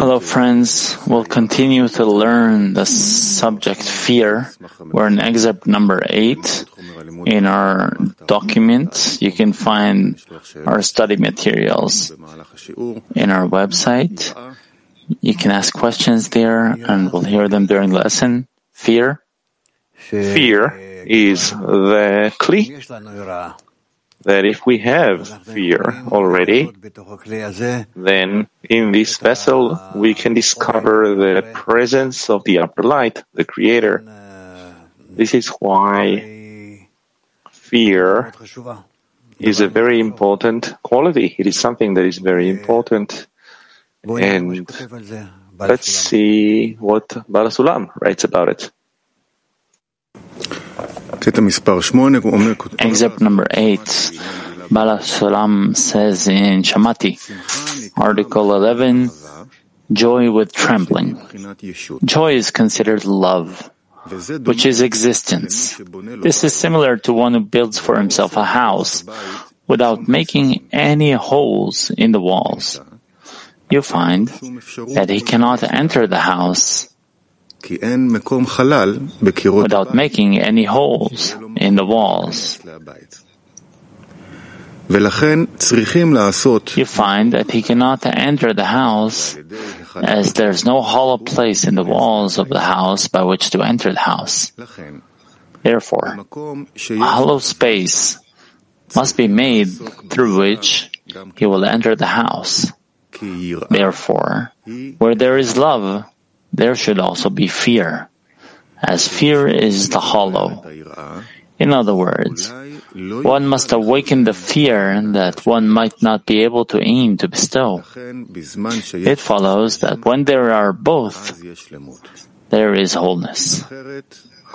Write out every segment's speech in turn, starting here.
Hello, friends. We'll continue to learn the subject fear. We're in excerpt number eight. In our document. you can find our study materials in our website. You can ask questions there, and we'll hear them during lesson. Fear. Fear is the kli that if we have fear already, then in this vessel we can discover the presence of the upper light, the Creator. This is why fear is a very important quality. It is something that is very important. And let's see what Baal HaSulam writes about it. Excerpt number eight. Baal HaSulam says in Shamati, Article 11, Joy with trembling. Joy is considered love, which is existence. This is similar to one who builds for himself a house without making any holes in the walls. You find that he cannot enter the house without making any holes in the walls. You find that he cannot enter the house as there's no hollow place in the walls of the house by which to enter the house. Therefore, a hollow space must be made through which he will enter the house. Therefore, where there is love, there should also be fear, as fear is the hollow. In other words, one must awaken the fear that one might not be able to aim to bestow. It follows that when there are both, there is wholeness.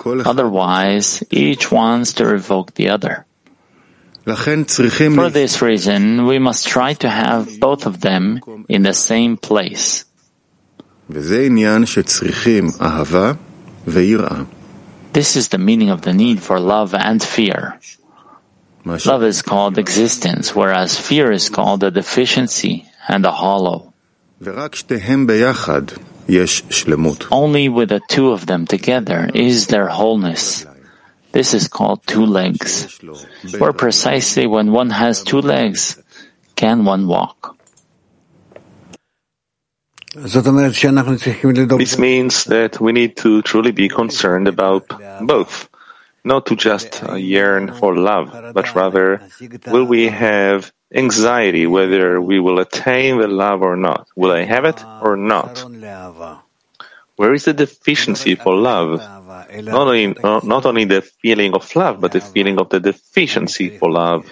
Otherwise, each wants to revoke the other. For this reason, we must try to have both of them in the same place. This is the meaning of the need for love and fear. Love is called existence, whereas fear is called a deficiency and a hollow. Only with the two of them together is there wholeness. This is called two legs, where precisely when one has two legs, can one walk. This means that we need to truly be concerned about both, not to just yearn for love, but rather, will we have anxiety whether we will attain the love or not? Will I have it or not? Where is the deficiency for love? Not only, not only the feeling of love, but the feeling of the deficiency for love.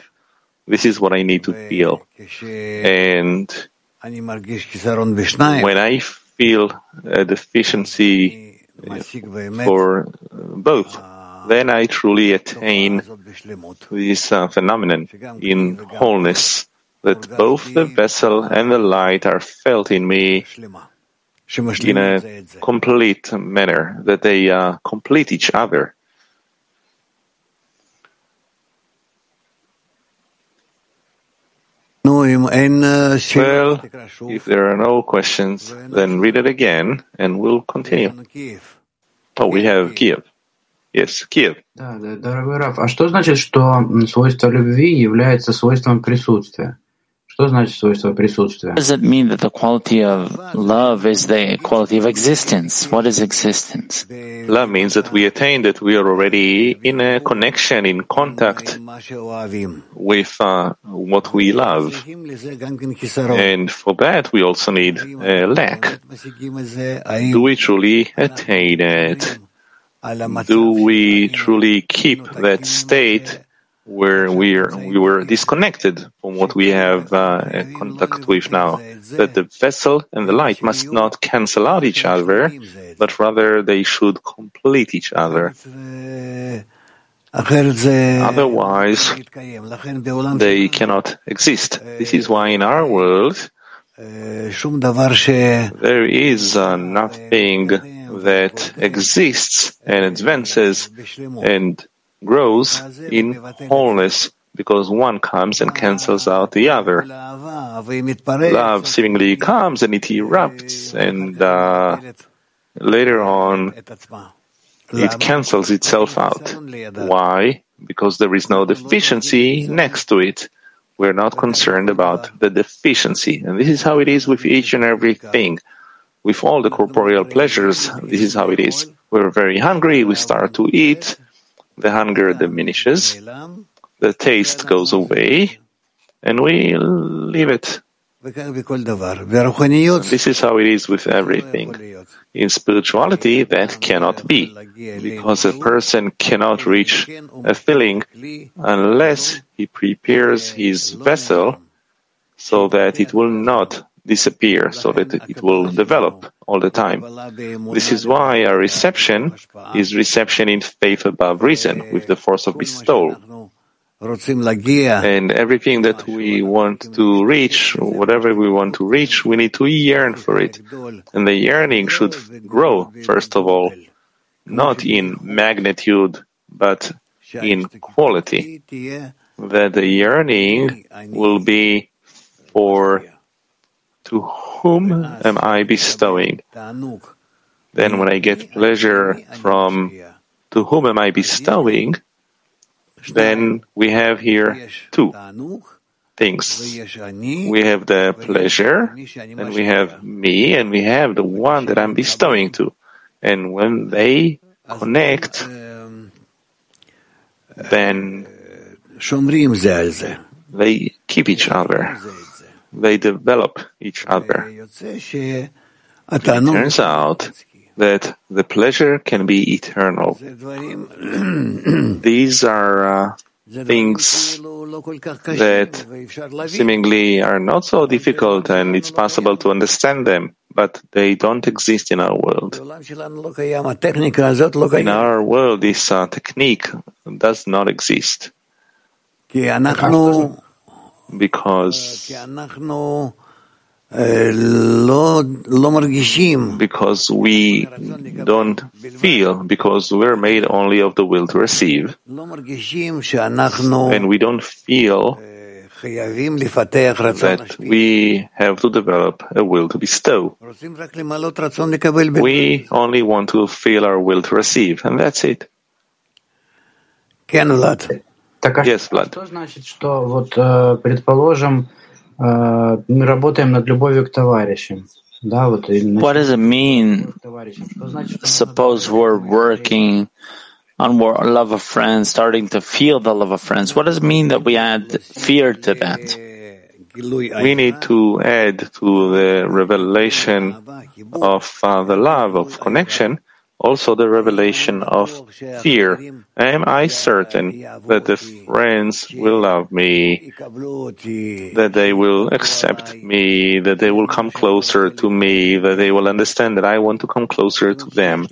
This is what I need to feel. And when I feel a deficiency for both, then I truly attain this uh, phenomenon in wholeness, that both the vessel and the light are felt in me in a complete manner, that they uh, complete each other. Well, if there are no questions, then read it again and we'll continue. Oh, we have Kiev. Yes, Kiev. Да, да, дорогой Раф, а что значит, что свойство любви является свойством присутствия? Что значит свойство присутствия? Does it mean that the quality of love is the quality of existence? What is existence? Love means that we attain that we are already in a connection, in contact with uh, what we love. And for that, we also need a lack. Do we truly attain it? Do we truly keep that state where we're, we were disconnected from what we have uh, contact with now. That the vessel and the light must not cancel out each other, but rather they should complete each other. Otherwise, they cannot exist. This is why in our world, there is uh, nothing that exists and advances and grows in wholeness because one comes and cancels out the other. Love seemingly comes and it erupts, and uh, later on it cancels itself out. Why? Because there is no deficiency next to it. We're not concerned about the deficiency. And this is how it is with each and every thing. With all the corporeal pleasures, this is how it is. We're very hungry, we start to eat, the hunger diminishes, the taste goes away, and we leave it. This is how it is with everything. In spirituality, that cannot be, because a person cannot reach a feeling unless he prepares his vessel so that it will not disappear, so that it will develop all the time. This is why our reception is reception in faith above reason, with the force of bestowal. And everything that we want to reach, whatever we want to reach, we need to yearn for it. And the yearning should grow, first of all, not in magnitude, but in quality. That the yearning will be for to whom am I bestowing? Then when I get pleasure from to whom am I bestowing, then we have here two things. We have the pleasure, and we have me, and we have the one that I'm bestowing to. And when they connect, then they keep each other. They develop each other. It turns out that the pleasure can be eternal. These are uh, things that seemingly are not so difficult and it's possible to understand them, but they don't exist in our world. In our world, this uh, technique does not exist. Because because we don't feel, because we're made only of the will to receive, and we don't feel that we have to develop a will to bestow. We only want to feel our will to receive, and that's it. Yes, Vlad. Что значит, что вот, предположим, мы работаем над любовью к товарищам. Да, вот, what does it mean? Suppose we're working on love of friends, starting to feel the love of friends. What does it mean that we add fear to that? We need to add to the revelation of uh, the love of connection also the revelation of fear. Am I certain that the friends will love me, that they will accept me, that they will come closer to me, that they will understand that I want to come closer to them?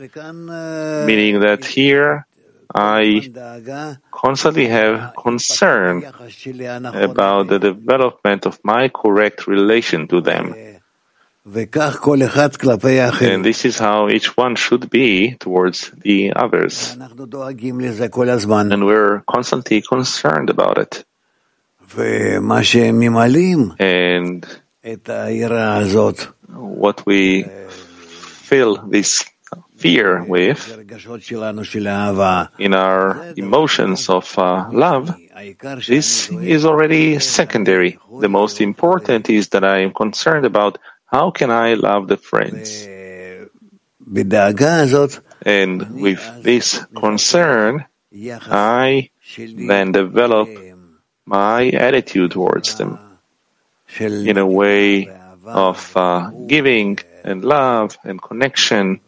Meaning that here I constantly have concern about the development of my correct relation to them. And this is how each one should be towards the others. And we're constantly concerned about it. And what we fill this fear with in our emotions of uh, love, this is already secondary. The most important is that I am concerned about how can I love the friends? And with this concern, I then develop my attitude towards them in a way of uh, giving and love and connection.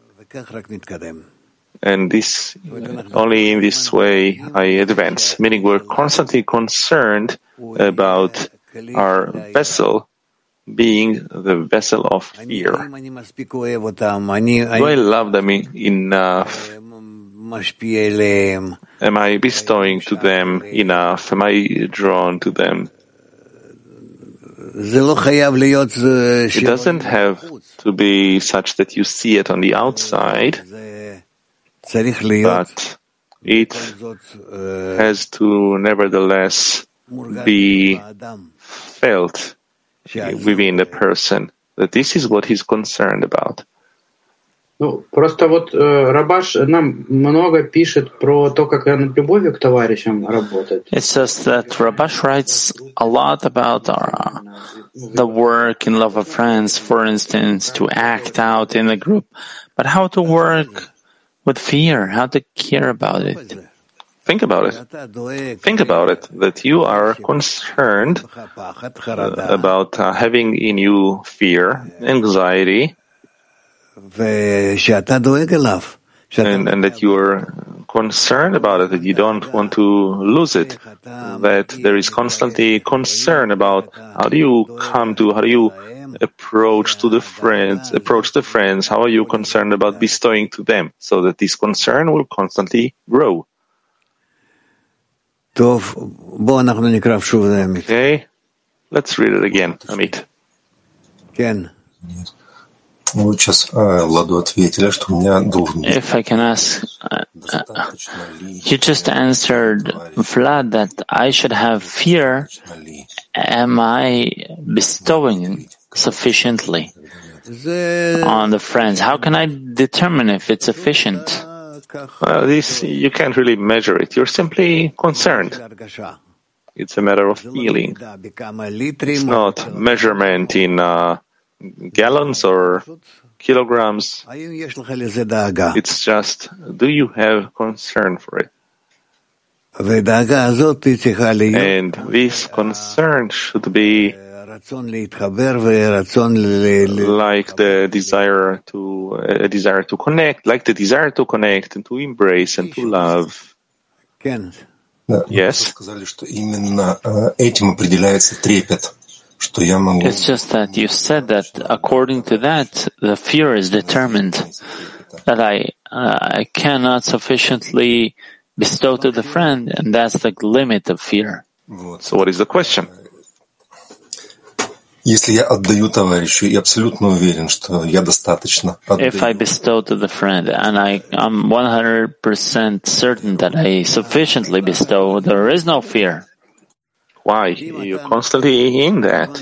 And this, only in this way I advance, meaning we're constantly concerned about our vessel being the vessel of fear. Do I love them enough? Am I bestowing to them enough? Am I drawn to them? It doesn't have to be such that you see it on the outside, but it has to nevertheless be felt within the person, that this is what he's concerned about. Ну, просто вот э, Рабаш нам много пишет про то, как он любовью к товарищам работает. It says that Rabash writes a lot about our, the work in love of friends, for instance, to act out in a group, but how to work with fear, how to care about it. Think about it. Think about it, that you are concerned uh, about uh, having in you fear, anxiety, and, and that you are concerned about it, that you don't want to lose it, that there is constantly concern about how do you come to, how do you approach to the friends, approach the friends, how are you concerned about bestowing to them, so that this concern will constantly grow. Okay, let's read it again, Amit. Ken. Вы сейчас Ладу ответили, что у меня должен быть. If I can ask, uh, uh, you just answered Vlad that I should have fear. Am I bestowing sufficiently on the friends? How can I determine if it's sufficient? Well, this you can't really measure it. You're simply concerned. It's a matter of feeling. It's not measurement in. Uh, gallons or kilograms. It's just, do you have concern for it? And this concern should be like the desire to a desire to connect, like the desire to connect and to embrace and to love. Yes. It's just that you said that according to that, the fear is determined, that I, uh, I cannot sufficiently bestow to the friend, and that's the limit of fear. So what is the question? Если я отдаю товарищу и абсолютно уверен, что я достаточно отдаю. If I bestow to the friend and I, I'm 100% certain that I sufficiently bestow, there is no fear. Why? You're constantly in that.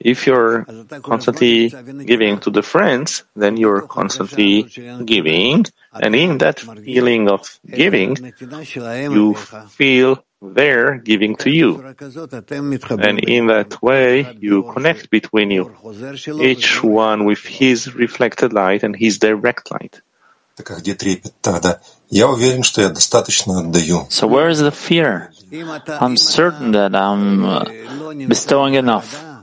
If you're constantly giving to the friends, then you're constantly giving, and in that feeling of giving, you feel they're giving to you. And in that way, you connect between you, each one with his reflected light and his direct light. So where is the fear? I'm certain that I'm uh, bestowing enough.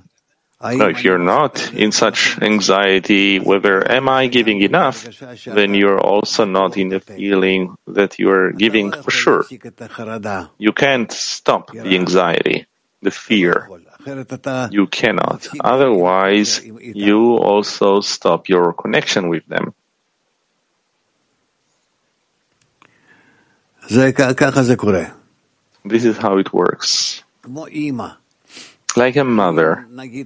No, if you're not in such anxiety, whether am I giving enough, then you're also not in the feeling that you're giving for sure. You can't stop the anxiety, the fear. You cannot. Otherwise, you also stop your connection with them. This is how it works. Like a mother that,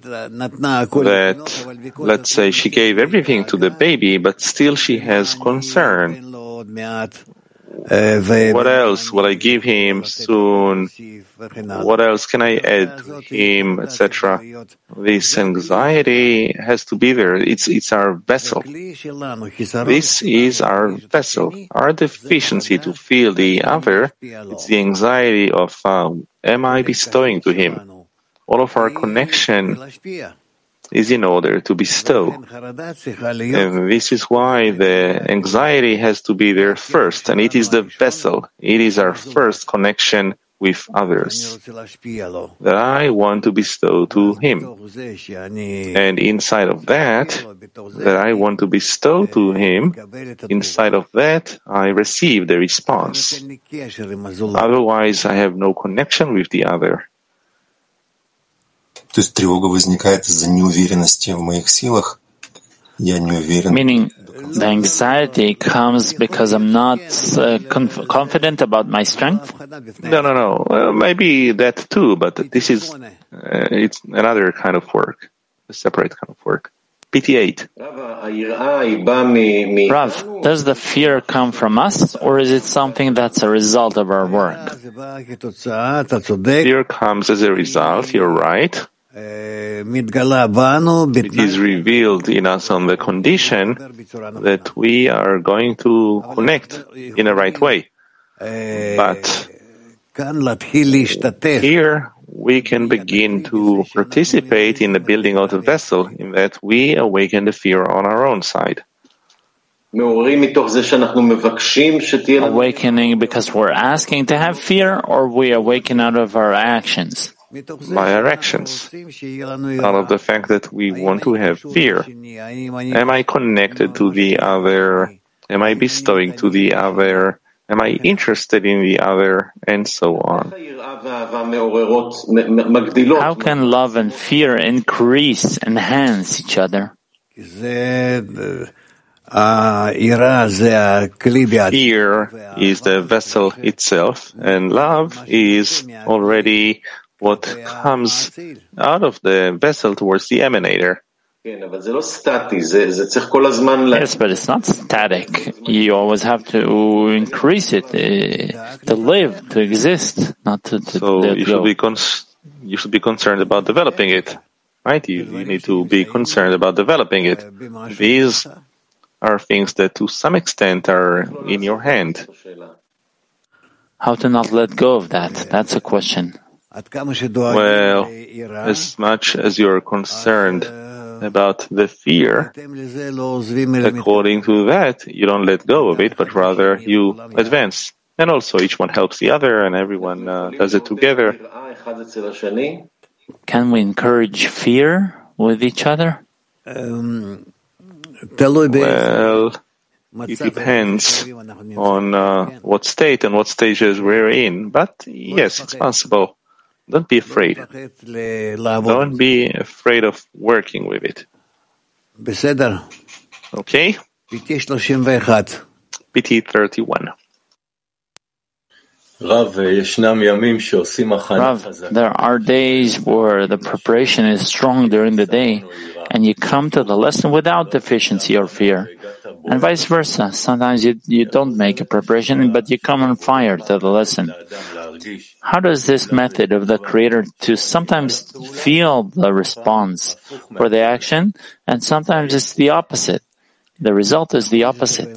let's say, she gave everything to the baby, but still she has concern what else will I give him soon? What else can I add to him, etc. This anxiety has to be there. It's, it's our vessel. This is our vessel. Our deficiency to feel the other, it's the anxiety of, uh, am I bestowing to him? All of our connection is in order to bestow. And this is why the anxiety has to be there first, and it is the vessel. It is our first connection with others that I want to bestow to him. And inside of that, that I want to bestow to him, inside of that, I receive the response. Otherwise, I have no connection with the other. То есть тревога возникает из-за неуверенности в моих силах. Я не уверен. Meaning, the anxiety comes because I'm not uh, conf- confident about my strength? No, no, no. Well, maybe that too, but this is uh, it's another kind of work, a separate kind of work. PT8. Rav, does the fear come from us, or is it something that's a result of our work? Fear comes as a result, you're right. It is revealed in us on the condition that we are going to connect in a right way. But here we can begin to participate in the building of the vessel in that we awaken the fear on our own side. Awakening because we're asking to have fear, or we awaken out of our actions? By our actions. Out of the fact that we want to have fear. Am I connected to the other? Am I bestowing to the other? Am I interested in the other? And so on. How can love and fear increase, enhance each other? Fear is the vessel itself, and love is already what comes out of the vessel towards the emanator. Yes, but it's not static. You always have to increase it uh, to live, to exist, not to, to So you should be cons- you should be concerned about developing it, right? You, you need to be concerned about developing it. These are things that, to some extent, are in your hand. How to not let go of that? That's a question. Well, as much as you're concerned about the fear, according to that, you don't let go of it, but rather you advance. And also, each one helps the other, and everyone uh, does it together. Can we encourage fear with each other? Well, it depends on uh, what state and what stages we're in, but yes, it's possible. Don't be afraid. Don't be afraid of working with it. Okay? PT 31. Rav, there are days where the preparation is strong during the day, and you come to the lesson without deficiency or fear. And vice versa. Sometimes you, you don't make a preparation, but you come on fire to the lesson. How does this method of the Creator to sometimes feel the response for the action, and sometimes it's the opposite? The result is the opposite.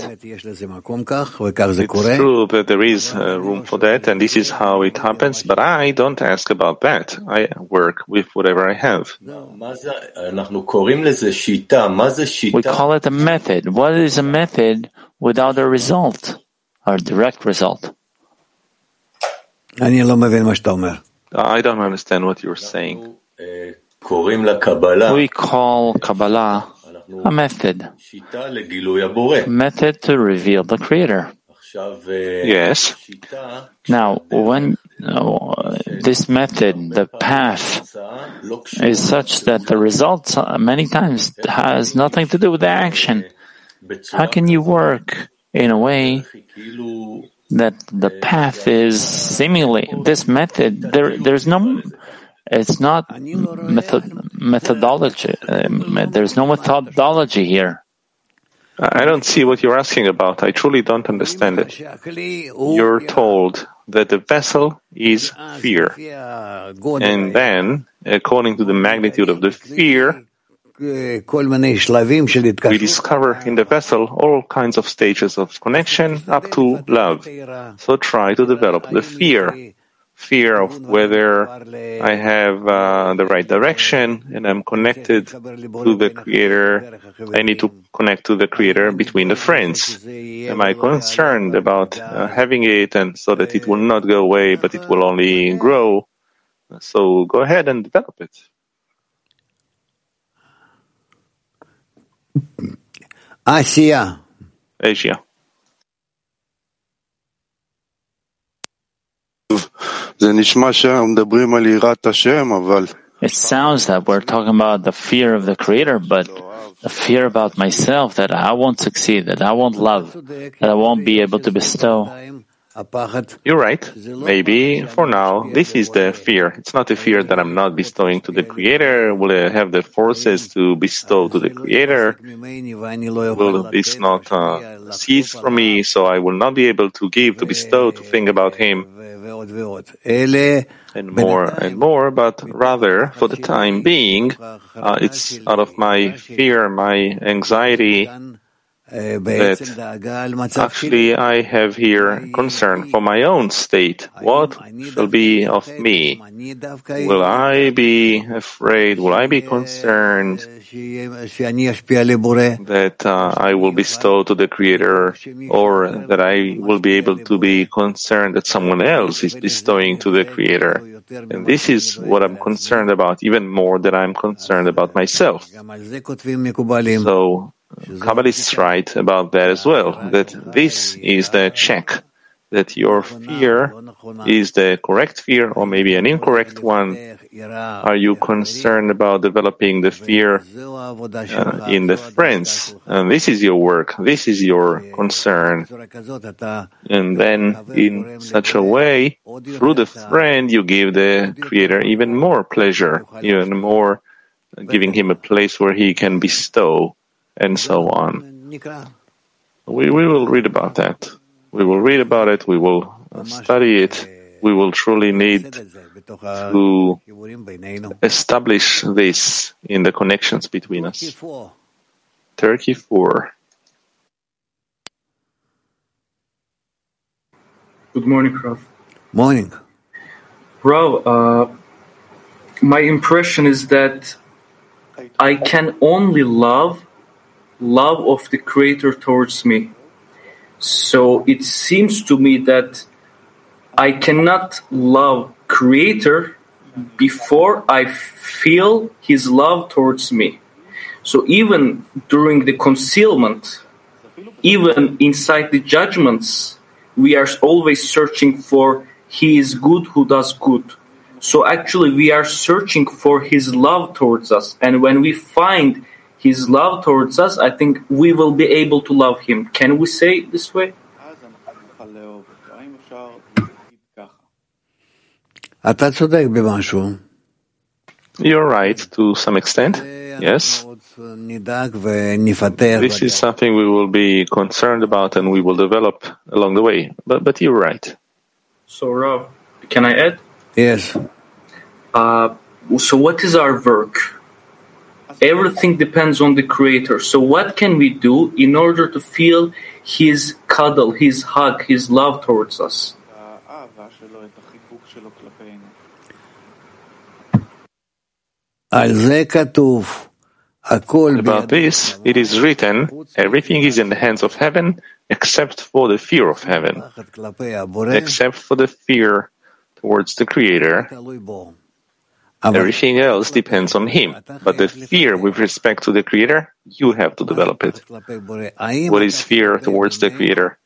It's true that there is uh, room for that, and this is how it happens, but I don't ask about that. I work with whatever I have. We call it a method. What is a method without a result, or direct result? I don't understand what you're saying. We call Kabbalah a method, method to reveal the Creator. Yes. Now, when uh, this method, the path, is such that the results uh, many times has nothing to do with the action, how can you work in a way that the path is seemingly this method? There, there's no. It's not method, methodology. Um, there's no methodology here. I don't see what you're asking about. I truly don't understand it. You're told that the vessel is fear. And then, according to the magnitude of the fear, we discover in the vessel all kinds of stages of connection up to love. So try to develop the fear. Fear of whether I have uh, the right direction and I'm connected to the Creator. I need to connect to the Creator between the friends. Am I concerned about uh, having it and so that it will not go away, but it will only grow? So go ahead and develop it. Asia. Asia. It sounds that we're talking about the fear of the Creator, but the fear about myself that I won't succeed, that I won't love, that I won't be able to bestow. You're right. Maybe for now, this is the fear. It's not a fear that I'm not bestowing to the Creator. Will I have the forces to bestow to the Creator? Will this not uh, cease from me, so I will not be able to give, to bestow, to think about Him? And more and more, but rather, for the time being, uh, it's out of my fear, my anxiety, that actually I have here concern for my own state. What shall be of me? Will I be afraid? Will I be concerned? that uh, I will bestow to the Creator or that I will be able to be concerned that someone else is bestowing to the Creator? And this is what I'm concerned about, even more than I'm concerned about myself. So, Kabbalists write about that as well, that this is the check, that your fear is the correct fear or maybe an incorrect one. Are you concerned about developing the fear uh, in the friends? And this is your work, this is your concern. And then in such a way, through the friend, you give the Creator even more pleasure, even more giving him a place where he can bestow and so on. We, we will read about that. We will read about it. We will study it. We will truly need to establish this in the connections between us. Turkey 4. Good morning, Rav. Morning. Rav, uh, my impression is that I can only love love of the Creator towards me. So it seems to me that I cannot love Creator before I feel His love towards me. So even during the concealment, even inside the judgments, we are always searching for He is good who does good. So actually, we are searching for His love towards us. And when we find his love towards us, I think we will be able to love him. Can we say it this way? You're right to some extent. Yes. This is something we will be concerned about and we will develop along the way. But but you're right. So Rav, can I add? Yes. Uh, so what is our work? Everything depends on the creator. So what can we do in order to feel his cuddle, his hug, his love towards us? About this, it is written, everything is in the hands of heaven except for the fear of heaven, except for the fear towards the Creator Everything else depends on him. But the fear with respect to the Creator, you have to develop it. What is fear towards the Creator?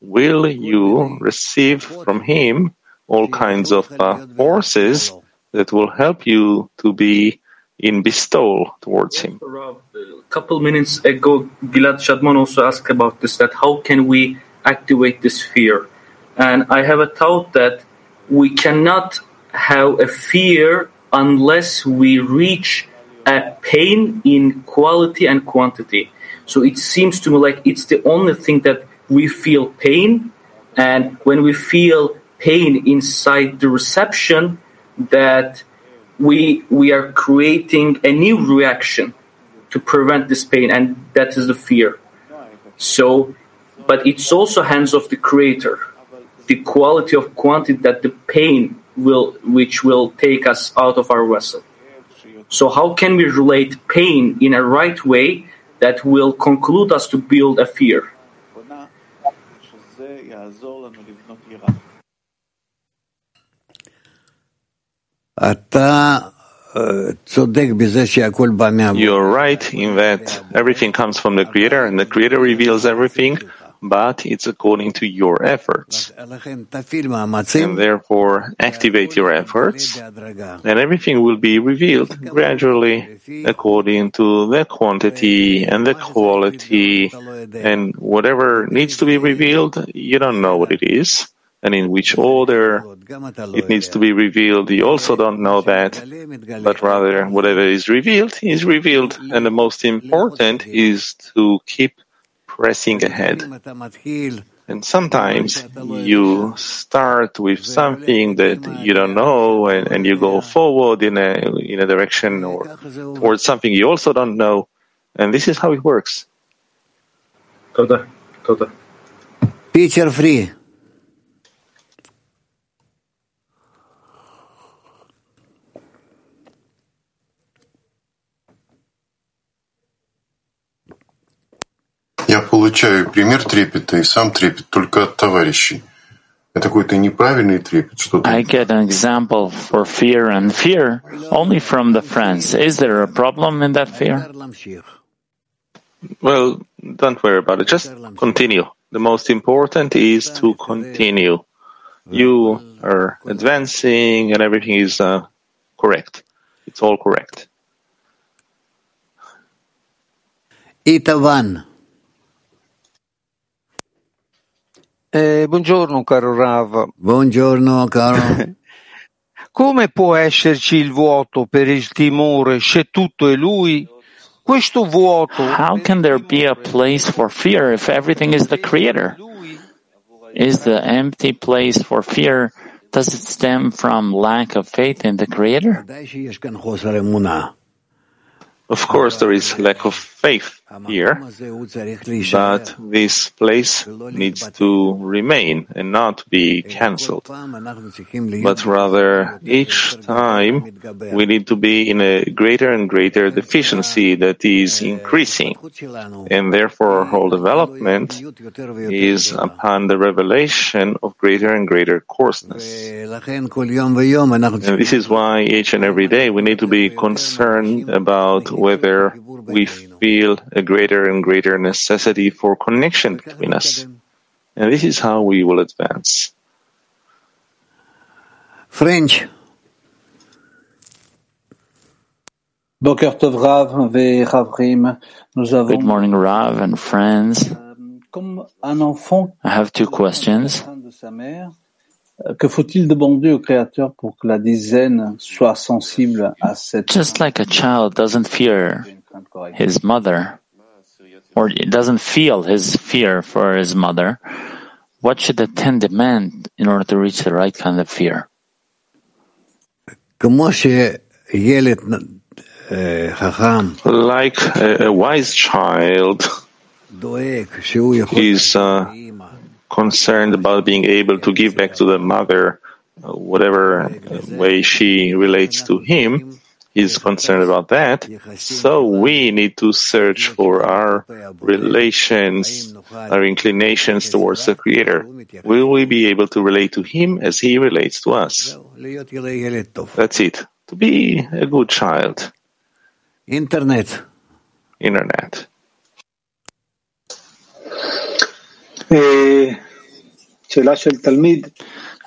Will you receive from him all kinds of uh, forces that will help you to be in bestowal towards him? A couple minutes ago, Gilad Shadman also asked about this, that how can we activate this fear? And I have a thought that we cannot have a fear unless we reach a pain in quality and quantity. So it seems to me like it's the only thing that we feel pain, and when we feel pain inside the reception, that we we are creating a new reaction to prevent this pain, and that is the fear. So, but it's also hands of the creator, the quality of quantity that the pain will which will take us out of our vessel. So how can we relate pain in a right way that will conclude us to build a fear? You're right in that everything comes from the Creator, and the Creator reveals everything but it's according to your efforts. And therefore, activate your efforts, and everything will be revealed gradually according to the quantity and the quality. And whatever needs to be revealed, you don't know what it is, and in which order it needs to be revealed. You also don't know that, but rather whatever is revealed is revealed. And the most important is to keep pressing ahead. And sometimes you start with something that you don't know and, and you go forward in a, in a direction or towards something you also don't know. And this is how it works. Toda, toda. Peter Free. получаю пример трепета и сам трепет только от товарищей. Это какой-то неправильный трепет, что-то. I get an example for fear and fear only from the friends. Is there a problem in that fear? Well, don't worry about it. Just continue. The most important is to continue. You are advancing and everything is uh, correct. It's all correct. Itavan. Eh, buongiorno caro Rav. Buongiorno caro. Come può esserci il vuoto per il timore se tutto è lui? Questo vuoto. How can there be a place for fear if everything is the creator? Is the empty place for fear, does it stem from lack of faith in the creator? Of course, there is lack of faith here, but this place needs to remain and not be cancelled. But rather, each time we need to be in a greater and greater deficiency that is increasing, and therefore our whole development is upon the revelation of greater and greater coarseness. And this is why each and every day we need to be concerned about whether we Feel a greater and greater necessity for connection between us. And this is how we will advance. French. Good morning, Rav and friends. I have two questions. Just like a child doesn't fear his mother, or doesn't feel his fear for his mother, what should the ten demand in order to reach the right kind of fear? Like a, a wise child is uh, concerned about being able to give back to the mother uh, whatever way she relates to him, is concerned about that. So we need to search for our relations, our inclinations towards the Creator. Will we be able to relate to Him as He relates to us? That's it. To be a good child. Internet. Internet.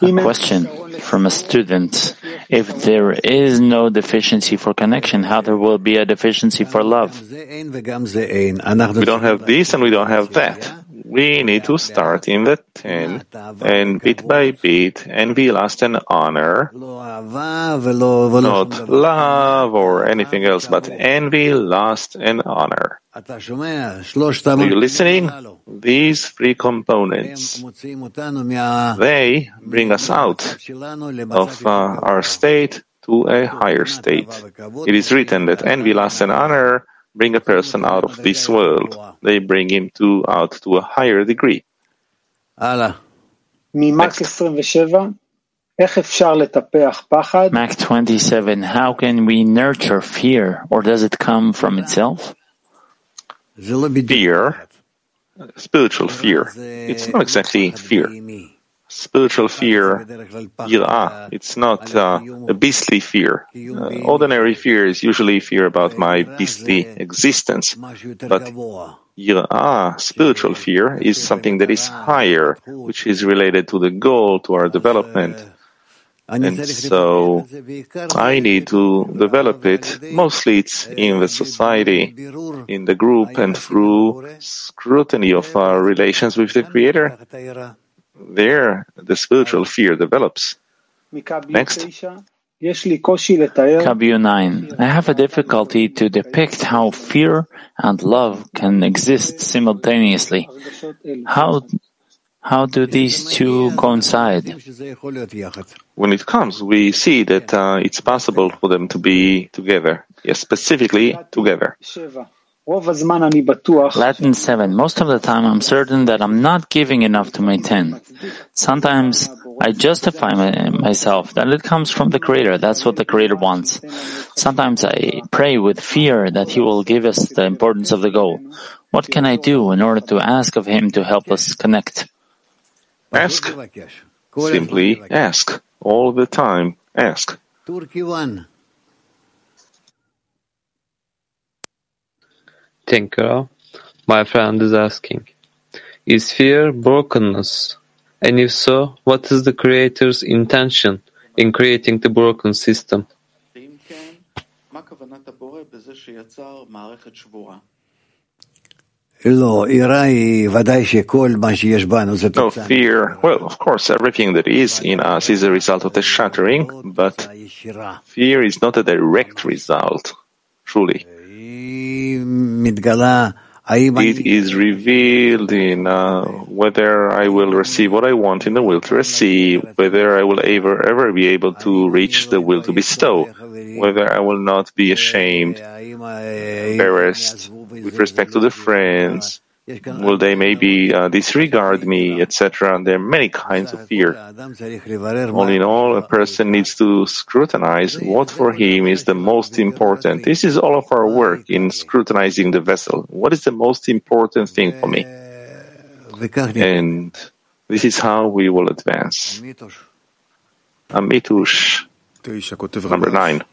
A question from a student. If there is no deficiency for connection, how there will be a deficiency for love? We don't have this and we don't have that we need to start in the 10 and bit by bit and be last and honor, not love or anything else, but envy, lust, and honor. Are you listening? These three components, they bring us out of uh, our state to a higher state. It is written that envy, lust, and honor bring a person out of this world. They bring him to out to a higher degree. Max 27, how can we nurture fear, or does it come from itself? Fear, spiritual fear. It's not exactly fear spiritual fear, yirah. It's not uh, a beastly fear. Uh, ordinary fear is usually fear about my beastly existence, but yirah, spiritual fear, is something that is higher, which is related to the goal, to our development. And so I need to develop it. Mostly it's in the society, in the group, and through scrutiny of our relations with the Creator there the spiritual fear develops. Next. Kabiyu 9. I have a difficulty to depict how fear and love can exist simultaneously. How how do these two coincide? When it comes, we see that uh, it's possible for them to be together. Yes, specifically together. Latin 7. Most of the time I'm certain that I'm not giving enough to my 10. Sometimes I justify my, myself that it comes from the Creator. That's what the Creator wants. Sometimes I pray with fear that He will give us the importance of the goal. What can I do in order to ask of Him to help us connect? Ask. Simply ask. All the time, ask. Tinker, my friend is asking, is fear brokenness? And if so, what is the Creator's intention in creating the broken system? No fear. Well, of course, everything that is in us is a result of the shattering, but fear is not a direct result, truly. It is revealed in uh, whether I will receive what I want in the will to receive, whether I will ever, ever be able to reach the will to bestow, whether I will not be ashamed, embarrassed with respect to the friends, will they maybe uh, disregard me, etc. There are many kinds of fear. All in all, a person needs to scrutinize what for him is the most important. This is all of our work in scrutinizing the vessel. What is the most important thing for me? And this is how we will advance. Amitush, number nine.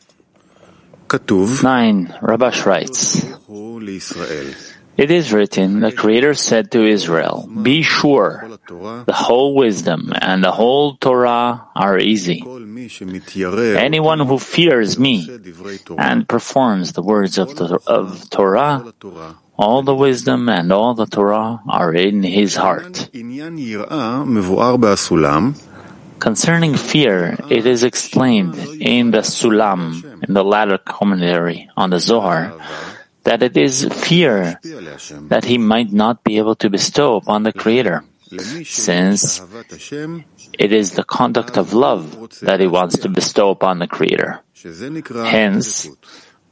Nine, Rabash writes, it is written, the Creator said to Israel, Be sure, the whole wisdom and the whole Torah are easy. Anyone who fears me and performs the words of, the, of Torah, all the wisdom and all the Torah are in his heart. Concerning fear, it is explained in the Sulam, in the latter commentary on the Zohar, that it is fear that he might not be able to bestow upon the Creator, since it is the conduct of love that he wants to bestow upon the Creator. Hence,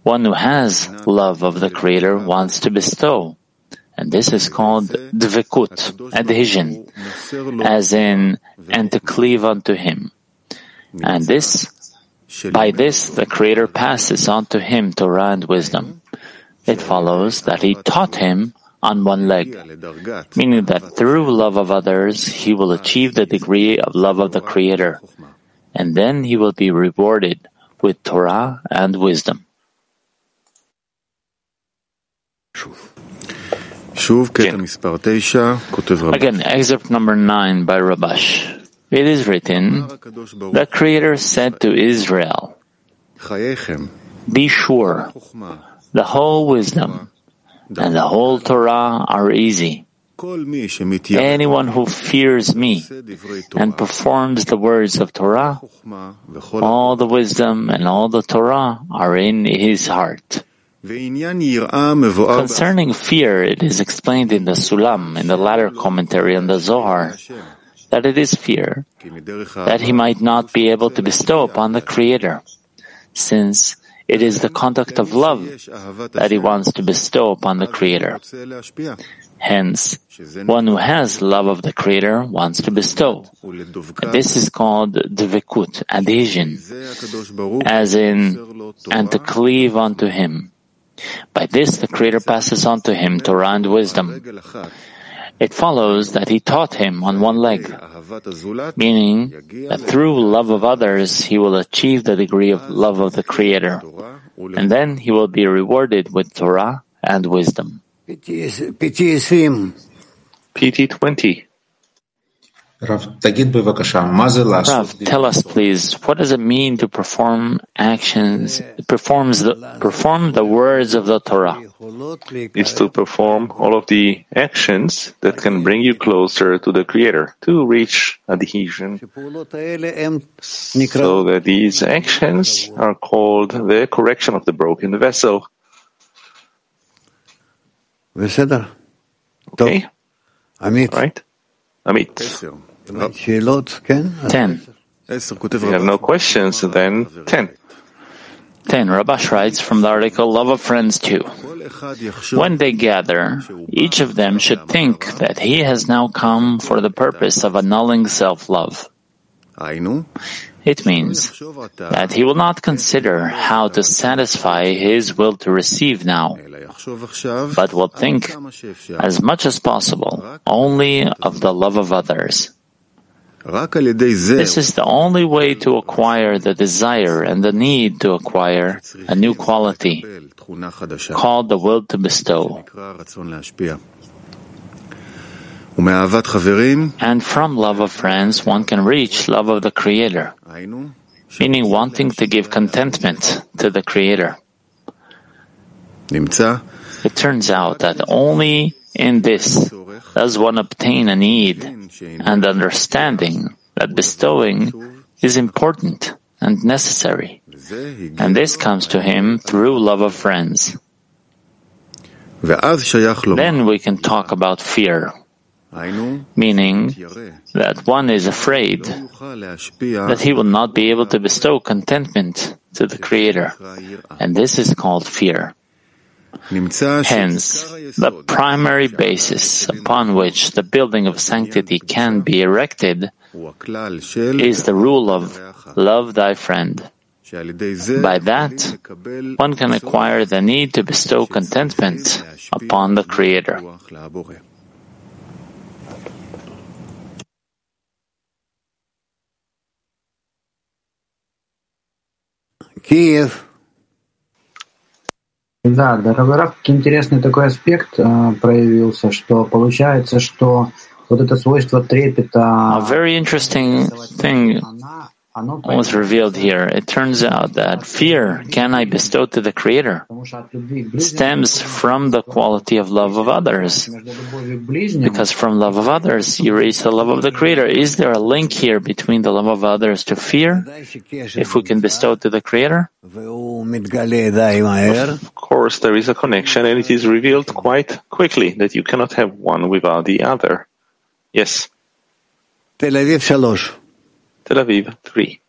one who has love of the Creator wants to bestow, and this is called dvekut, adhesion, as in, and to cleave unto him. And this, by this, the Creator passes on to him Torah and wisdom it follows that he taught him on one leg, meaning that through love of others, he will achieve the degree of love of the Creator, and then he will be rewarded with Torah and wisdom. Again, excerpt number 9 by Rabash. It is written, The Creator said to Israel, Be sure, the whole wisdom and the whole Torah are easy. Anyone who fears me and performs the words of Torah, all the wisdom and all the Torah are in his heart. Concerning fear, it is explained in the Sulam, in the latter commentary on the Zohar, that it is fear that he might not be able to bestow upon the Creator, since it is the conduct of love that he wants to bestow upon the Creator. Hence, one who has love of the Creator wants to bestow. This is called dvekut, adhesion, as in, and to cleave unto Him. By this, the Creator passes on to him Torah and wisdom. It follows that he taught him on one leg, meaning that through love of others he will achieve the degree of love of the Creator, and then he will be rewarded with Torah and wisdom. PT 20. Rav, tell us please, what does it mean to perform actions, performs the, perform the words of the Torah? It's to perform all of the actions that can bring you closer to the Creator, to reach adhesion, so that these actions are called the correction of the broken vessel. Okay? Right? Amit. Ten. If you have no questions, then ten. 10. Rabash writes from the article Love of Friends 2. When they gather, each of them should think that he has now come for the purpose of annulling self-love. It means that he will not consider how to satisfy his will to receive now, but will think as much as possible only of the love of others. This is the only way to acquire the desire and the need to acquire a new quality called the will to bestow. And from love of friends, one can reach love of the Creator, meaning wanting to give contentment to the Creator. It turns out that only in this does one obtain a need and understanding that bestowing is important and necessary. And this comes to him through love of friends. Then we can talk about fear, meaning that one is afraid that he will not be able to bestow contentment to the Creator, and this is called fear. Hence, the primary basis upon which the building of sanctity can be erected is the rule of love thy friend. By that, one can acquire the need to bestow contentment upon the Creator. Kiev. Да, Раф, интересный такой аспект э, проявился, что получается, что вот это свойство трепета... A very interesting thing was revealed here. It turns out that fear, can I bestow to the Creator, stems from the quality of love of others. Because from love of others, you reach the love of the Creator. Is there a link here between the love of others to fear, if we can bestow to the Creator? Of course, there is a connection, and it is revealed quite quickly that you cannot have one without the other. Yes. Tel Aviv 3. Tel Aviv 3.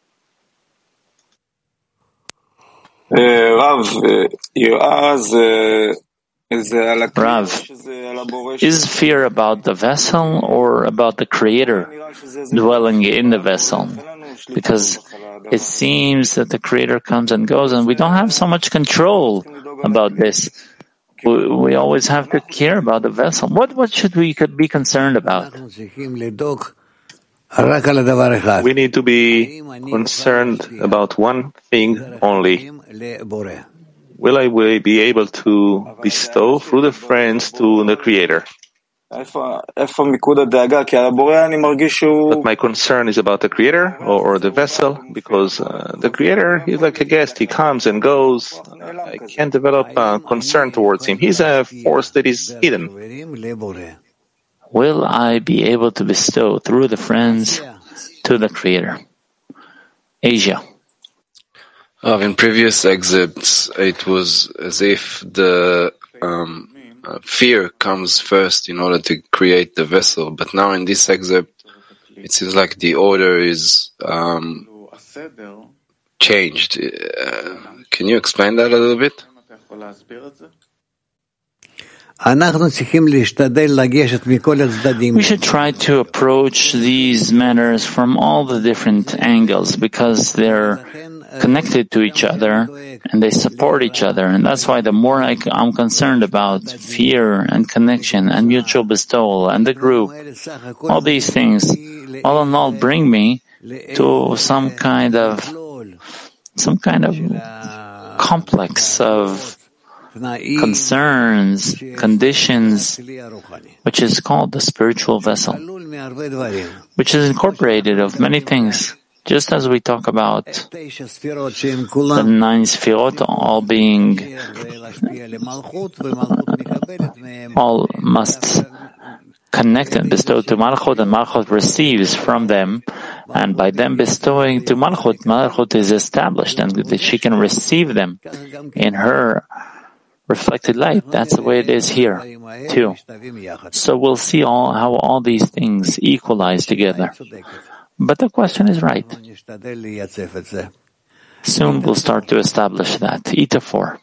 Rav, Rav, is fear about the vessel or about the Creator dwelling in the vessel? Because it seems that the Creator comes and goes and we don't have so much control about this. We, we always have to care about the vessel. What, what should we could be concerned about? We need to be concerned about one thing only. Will I be able to bestow through the friends to the Creator? But my concern is about the Creator or, or the vessel, because uh, the Creator is like a guest. He comes and goes. I can't develop a concern towards him. He's a force that is hidden. Will I be able to bestow through the friends to the Creator? Asia. Uh, in previous excerpts, it was as if the um, uh, fear comes first in order to create the vessel. But now in this excerpt, it seems like the order is um, changed. Uh, can you explain that a little bit? We should try to approach these matters from all the different angles because they're connected to each other and they support each other. And that's why the more I, am concerned about fear and connection and mutual bestowal and the group, all these things, all in all, bring me to some kind of, some kind of complex of concerns, conditions, which is called the spiritual vessel. which is incorporated of many things. Just as we talk about the nine sfirot all being, all must connect and bestow to Malchut, and Malchut receives from them, and by them bestowing to Malchut, Malchut is established, and she can receive them in her reflected light. That's the way it is here, too. So we'll see all how all these things equalize together. But the question is right. Soon we'll start to establish that. Ita 4.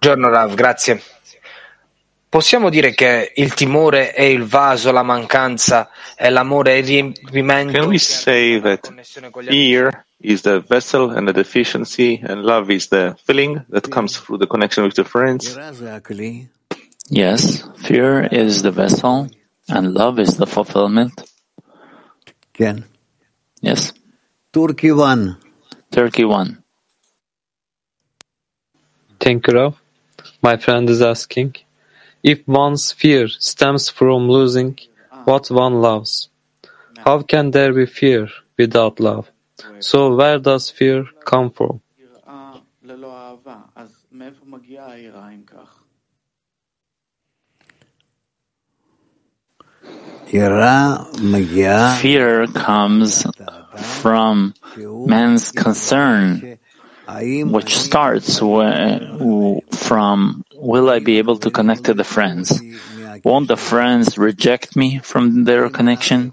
Buongiorno Rav, grazie. Possiamo dire che il timore è il vaso, la mancanza è l'amore e il riempimento. Can we say that fear is the vessel and the deficiency, and love is the filling that comes through the connection with the friends? Yes, fear is the vessel, and love is the fulfillment. Ken. Yes. Turkey 1. Turkey 1. Thank you, Rav. My friend is asking, if one's fear stems from losing ah. what one loves, how can there be fear without love? So where does fear come from? Fear comes from man's concern, which starts from will I be able to connect to the friends? Won't the friends reject me from their connection?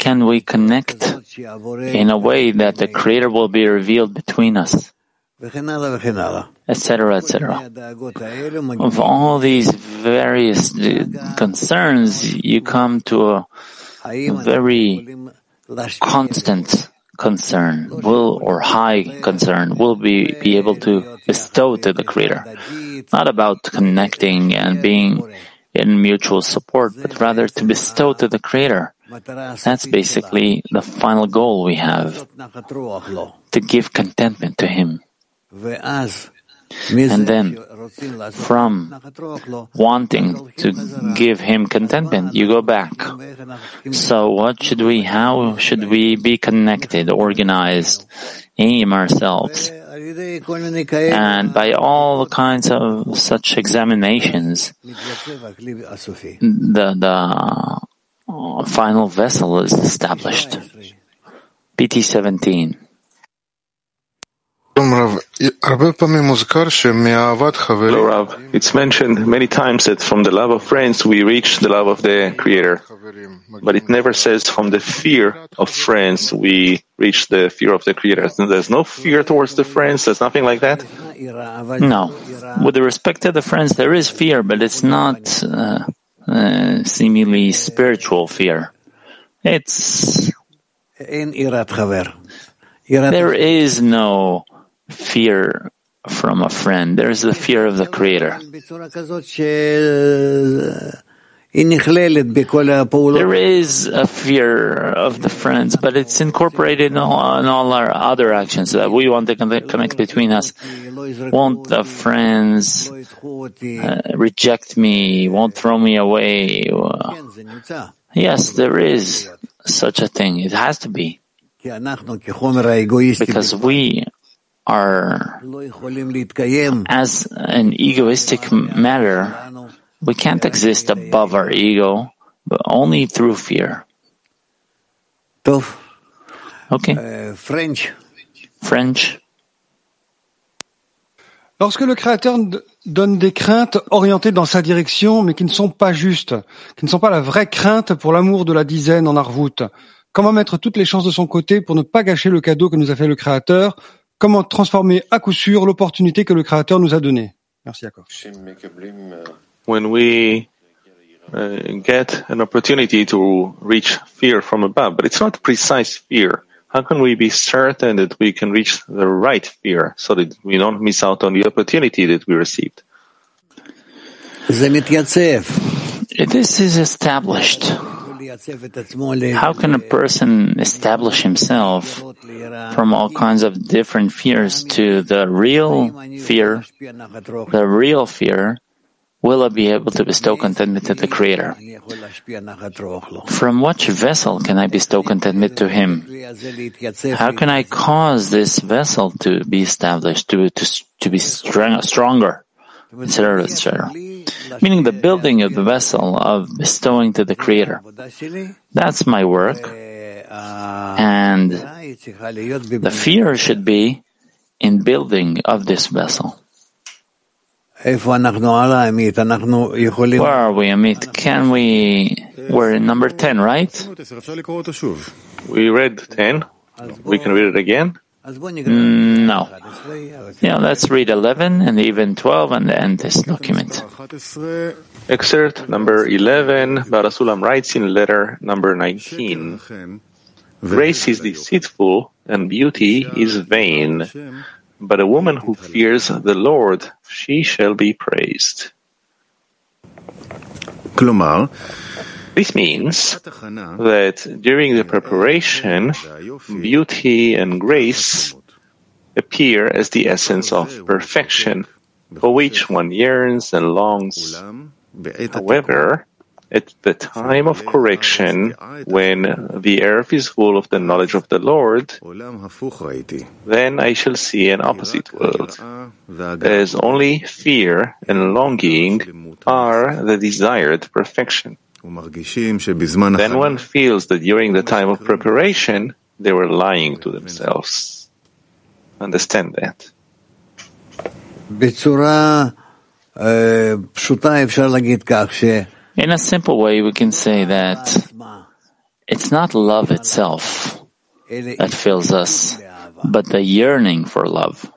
Can we connect in a way that the Creator will be revealed between us? etc., etc. Of all these various uh, concerns, you come to a very constant concern, will or high concern, will be, be able to bestow to the Creator. Not about connecting and being in mutual support, but rather to bestow to the Creator. That's basically the final goal we have, to give contentment to Him. And then, from wanting to give him contentment, you go back. So what should we, how should we be connected, organized, aim ourselves? And by all kinds of such examinations, the, the final vessel is established. PT 17. Hello, Rav. It's mentioned many times that from the love of friends we reach the love of the Creator. But it never says from the fear of friends we reach the fear of the Creator. There's no fear towards the friends, there's nothing like that? No. With respect to the friends, there is fear, but it's not uh, uh, seemingly spiritual fear. It's. There is no fear from a friend. There's the fear of the Creator. There is a fear of the friends, but it's incorporated in all, in all our other actions that we want to connect between us. Won't the friends uh, reject me? Won't throw me away? Yes, there is such a thing. It has to be. Because we are, as an egoistic matter, we can't exist above our ego, but only through fear. Okay. French. French. Lorsque le Créateur donne des craintes orientées dans sa direction, mais qui ne sont pas justes, qui ne sont pas la vraie crainte pour l'amour de la dizaine en Arvout, comment mettre toutes les chances de son côté pour ne pas gâcher le cadeau que nous a fait le Créateur? Comment transformer à coup sûr l'opportunité que le Créateur nous a donnée? Merci, Jacob. When we uh, get an opportunity to reach fear from above, but it's not precise fear. How can we be certain that we can reach the right fear so that we don't miss out on the opportunity that we received? This is established. How can a person establish himself from all kinds of different fears to the real fear, the real fear will I be able to bestow contentment to the Creator? From which vessel can I bestow contentment to Him? How can I cause this vessel to be established, to, to, to be strong, stronger, etc., etc.? Meaning the building of the vessel of bestowing to the Creator. That's my work. And the fear should be in building of this vessel. Where are we, Amit? Can we? We're in number 10, right? We read 10. We can read it again? Mm, no. Yeah, let's read 11 and even 12 and end this document. Excerpt number 11. Baal HaSulam writes in letter number 19. Grace is deceitful and beauty is vain. But a woman who fears the Lord, she shall be praised. This means that during the preparation, beauty and grace appear as the essence of perfection, for which one yearns and longs. However, at the time of correction, when the earth is full of the knowledge of the Lord, then I shall see an opposite world, as only fear and longing are the desired perfection. Then one feels that during the time of preparation, they were lying to themselves. Understand that. In a simple way, we can say that it's not love itself that fills us, but the yearning for love.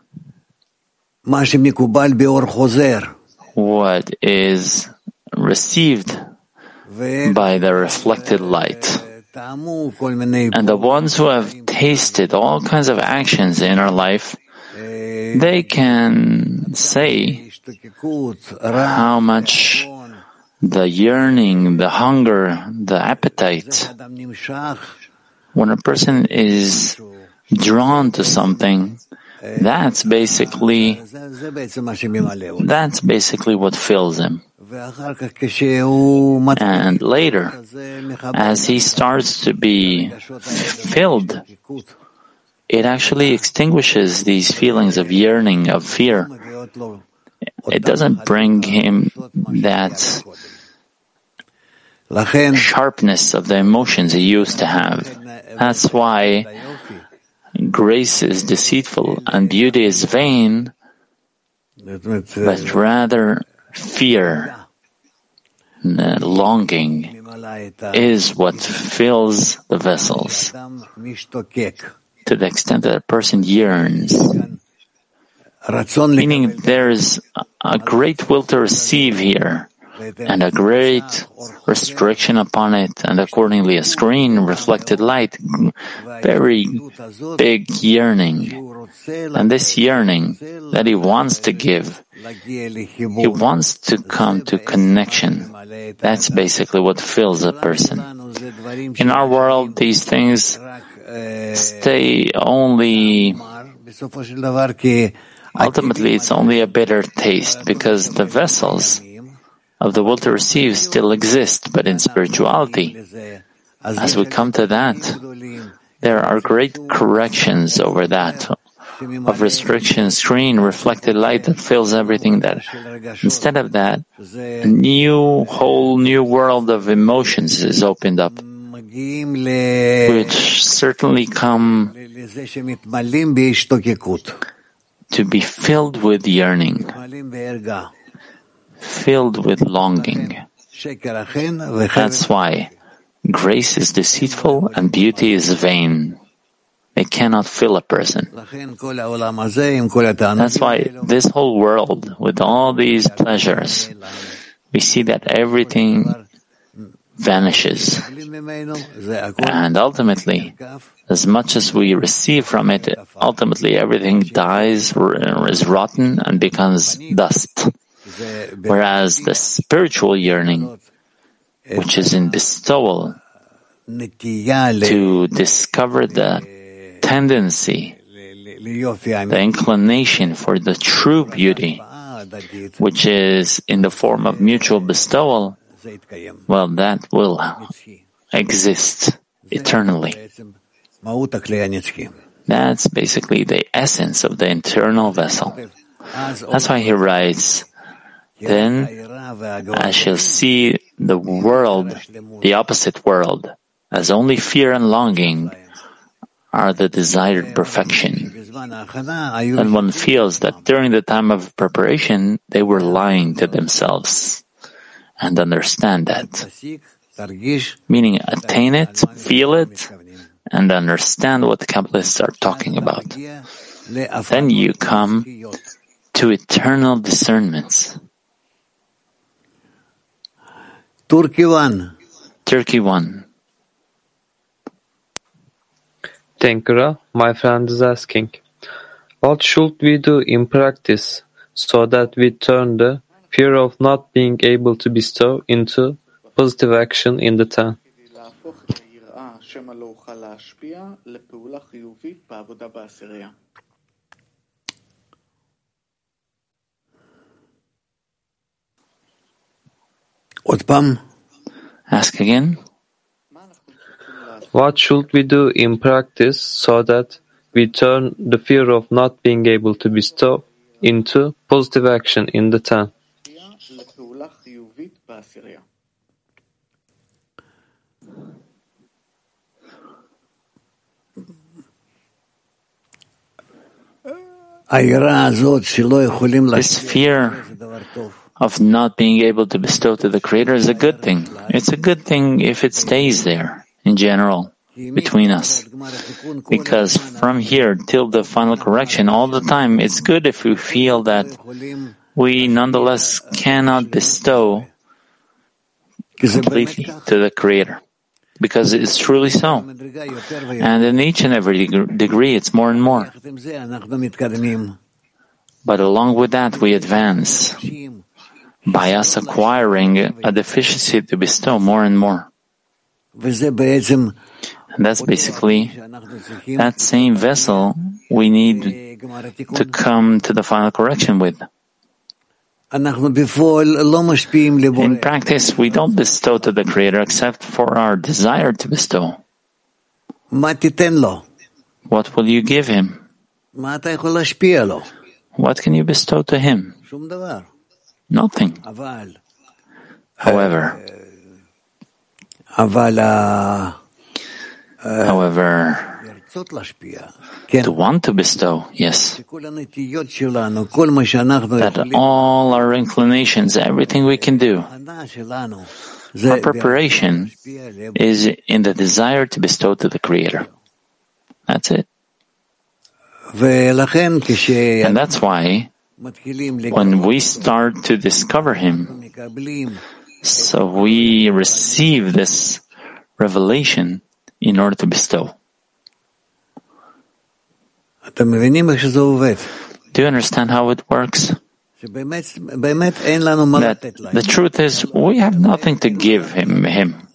What is received by the reflected light. And the ones who have tasted all kinds of actions in our life, they can say how much the yearning, the hunger, the appetite. When a person is drawn to something, that's basically that's basically what fills him. And later, as he starts to be filled, it actually extinguishes these feelings of yearning, of fear. It doesn't bring him that sharpness of the emotions he used to have. That's why grace is deceitful and beauty is vain, but rather fear, uh, longing is what fills the vessels to the extent that a person yearns. Meaning there's a great will to receive here and a great restriction upon it, and accordingly a screen reflected light, very big yearning. And this yearning that he wants to give, he wants to come to connection. That's basically what fills a person. In our world, these things stay only Ultimately, it's only a bitter taste because the vessels of the will to receive still exist, but in spirituality, as we come to that, there are great corrections over that. Of restriction, screen, reflected light that fills everything that instead of that, a new, whole new world of emotions is opened up, which certainly come to be filled with yearning, filled with longing. That's why grace is deceitful and beauty is vain. It cannot fill a person. That's why this whole world, with all these pleasures, we see that everything vanishes. And ultimately, as much as we receive from it, ultimately everything dies, is rotten, and becomes dust. Whereas the spiritual yearning, which is in bestowal, to discover the tendency, the inclination for the true beauty, which is in the form of mutual bestowal, well, that will exist eternally. That's basically the essence of the internal vessel. That's why he writes, then I shall see the world, the opposite world, as only fear and longing are the desired perfection. And one feels that during the time of preparation, they were lying to themselves and understand that. Meaning attain it, feel it, and understand what the Kabbalists are talking about. Then you come to eternal discernments. Turkey 1. Turkey 1. Tenkara, my friend is asking, what should we do in practice so that we turn the fear of not being able to bestow into positive action in the ten? Ask again. What should we do in practice so that we turn the fear of not being able to bestow into positive action in the ten? This fear of not being able to bestow to the Creator is a good thing. It's a good thing if it stays there in general between us. Because from here till the final correction, all the time, it's good if we feel that we nonetheless cannot bestow completely to the Creator. Because it's truly so. And in each and every degree, it's more and more. But along with that, we advance by us acquiring a deficiency to bestow more and more. And that's basically that same vessel we need to come to the final correction with. In practice, we don't bestow to the Creator except for our desire to bestow. What will you give Him? What can you bestow to Him? Nothing. However, however, to want to bestow, yes. That all our inclinations, everything we can do, our preparation is in the desire to bestow to the Creator. That's it. And that's why when we start to discover Him, so we receive this revelation in order to bestow. Do you understand how it works? That the truth is, we have nothing to give him. him.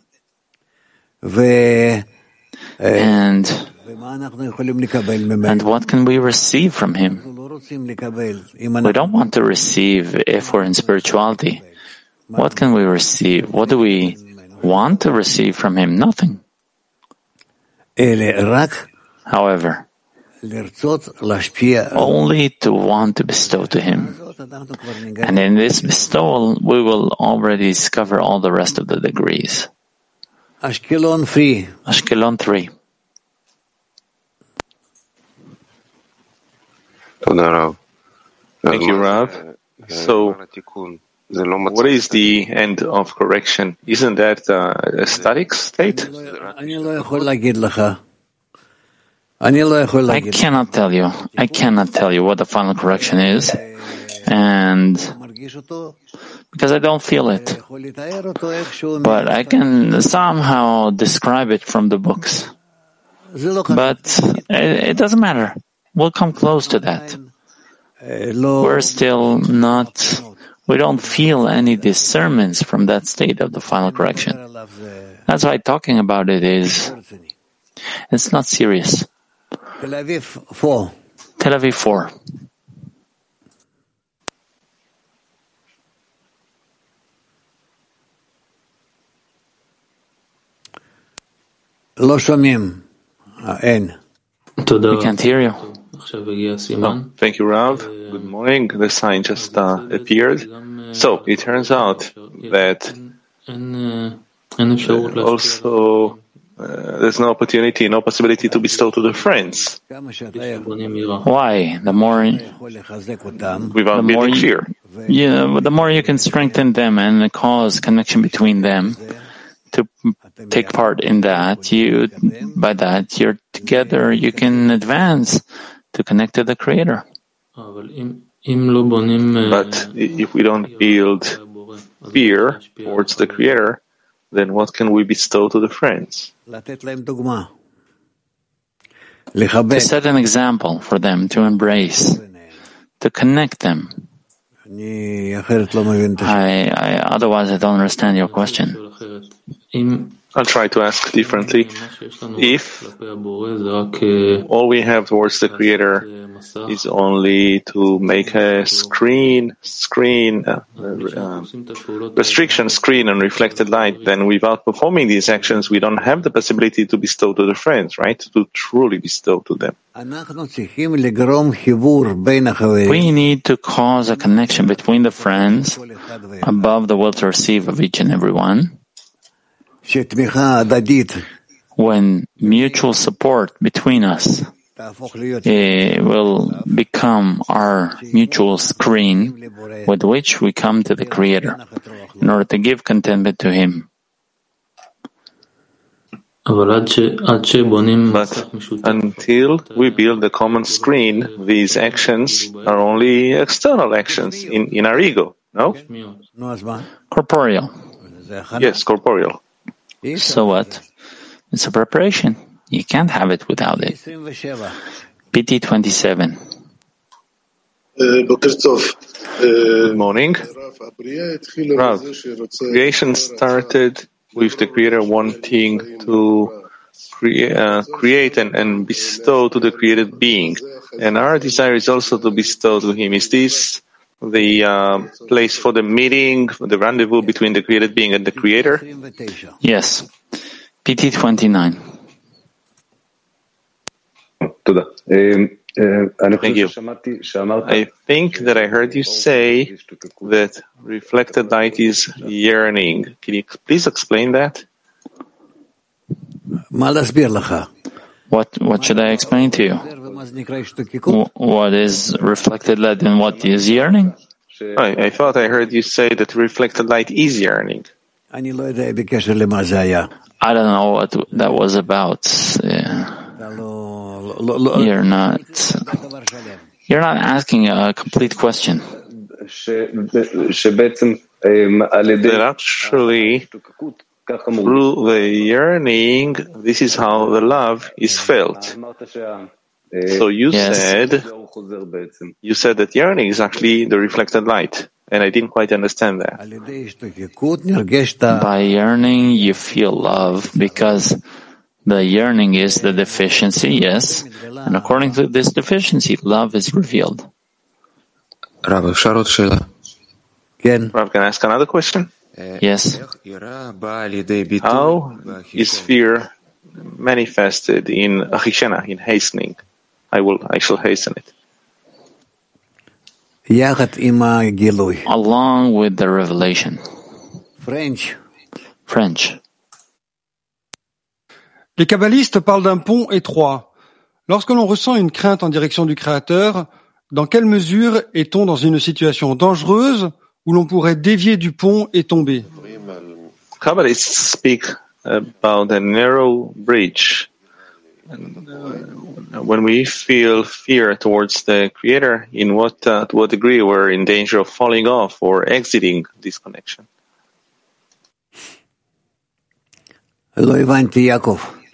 And, and what can we receive from him? We don't want to receive if we're in spirituality. What can we receive? What do we want to receive from him? Nothing. However, only to want to bestow to him. And in this bestowal, we will already discover all the rest of the degrees. Ashkelon 3. Ashkelon 3. Thank you, Rav. So, what is the end of correction? Isn't that uh, a static state? I cannot tell you. I cannot tell you what the final correction is, and because I don't feel it. But I can somehow describe it from the books. But it, it doesn't matter. We'll come close to that. We're still not, we don't feel any discernments from that state of the final correction. That's why talking about it is, it's not serious. Tel Aviv 4. Tel Aviv 4. We can't hear you. Oh, thank you, Rav. Good morning. The sign just uh, appeared. So it turns out that also uh, there's no opportunity, no possibility to bestow to the friends Why? The more, without the more building you, fear. yeah, the more you can strengthen them and cause connection between them to take part in that, you, by that, you're together, you can advance to connect to the Creator. But if we don't build fear towards the Creator, then what can we bestow to the friends? To set an example for them to embrace, to connect them. I, I otherwise I don't understand your question. I'll try to ask differently. If all we have towards the Creator is only to make a screen, screen, uh, uh, restriction screen and reflected light, then without performing these actions, we don't have the possibility to bestow to the friends, right? To truly bestow to them. We need to cause a connection between the friends above the will to receive of each and every one when mutual support between us eh, will become our mutual screen with which we come to the Creator in order to give contentment to Him. But until we build a common screen, these actions are only external actions in, in our ego, no? Corporeal. Yes, corporeal. So what? It's a preparation. You can't have it without it. PT 27. Good morning. Rav, creation started with the Creator wanting to crea- uh, create and, and bestow to the created being. And our desire is also to bestow to Him. Is this the uh, place for the meeting, the rendezvous between the created being and the creator? Yes. PT 29. Thank you. I think that I heard you say that reflected light is yearning. Can you please explain that? What, what should I explain to you? What is reflected light and what is yearning? I, I, thought I heard you say that reflected light is yearning. I don't know what that was about. Yeah. You're not. You're not asking a complete question. That actually, through the yearning, this is how the love is felt. So you yes. said you said that yearning is actually the reflected light, and I didn't quite understand that. By yearning, you feel love because the yearning is the deficiency, yes, and according to this deficiency, love is revealed. Rav, can I ask another question? Yes. How is fear manifested in achishena, in hastening? I will, I Les kabbalistes parlent d'un pont étroit. Lorsque l'on ressent une crainte en direction du Créateur, dans quelle mesure est-on dans une situation dangereuse où l'on pourrait dévier du pont et tomber? Kabbalists speak about a narrow bridge Uh, when we feel fear towards the Creator, in what uh, to what degree we're in danger of falling off or exiting this connection?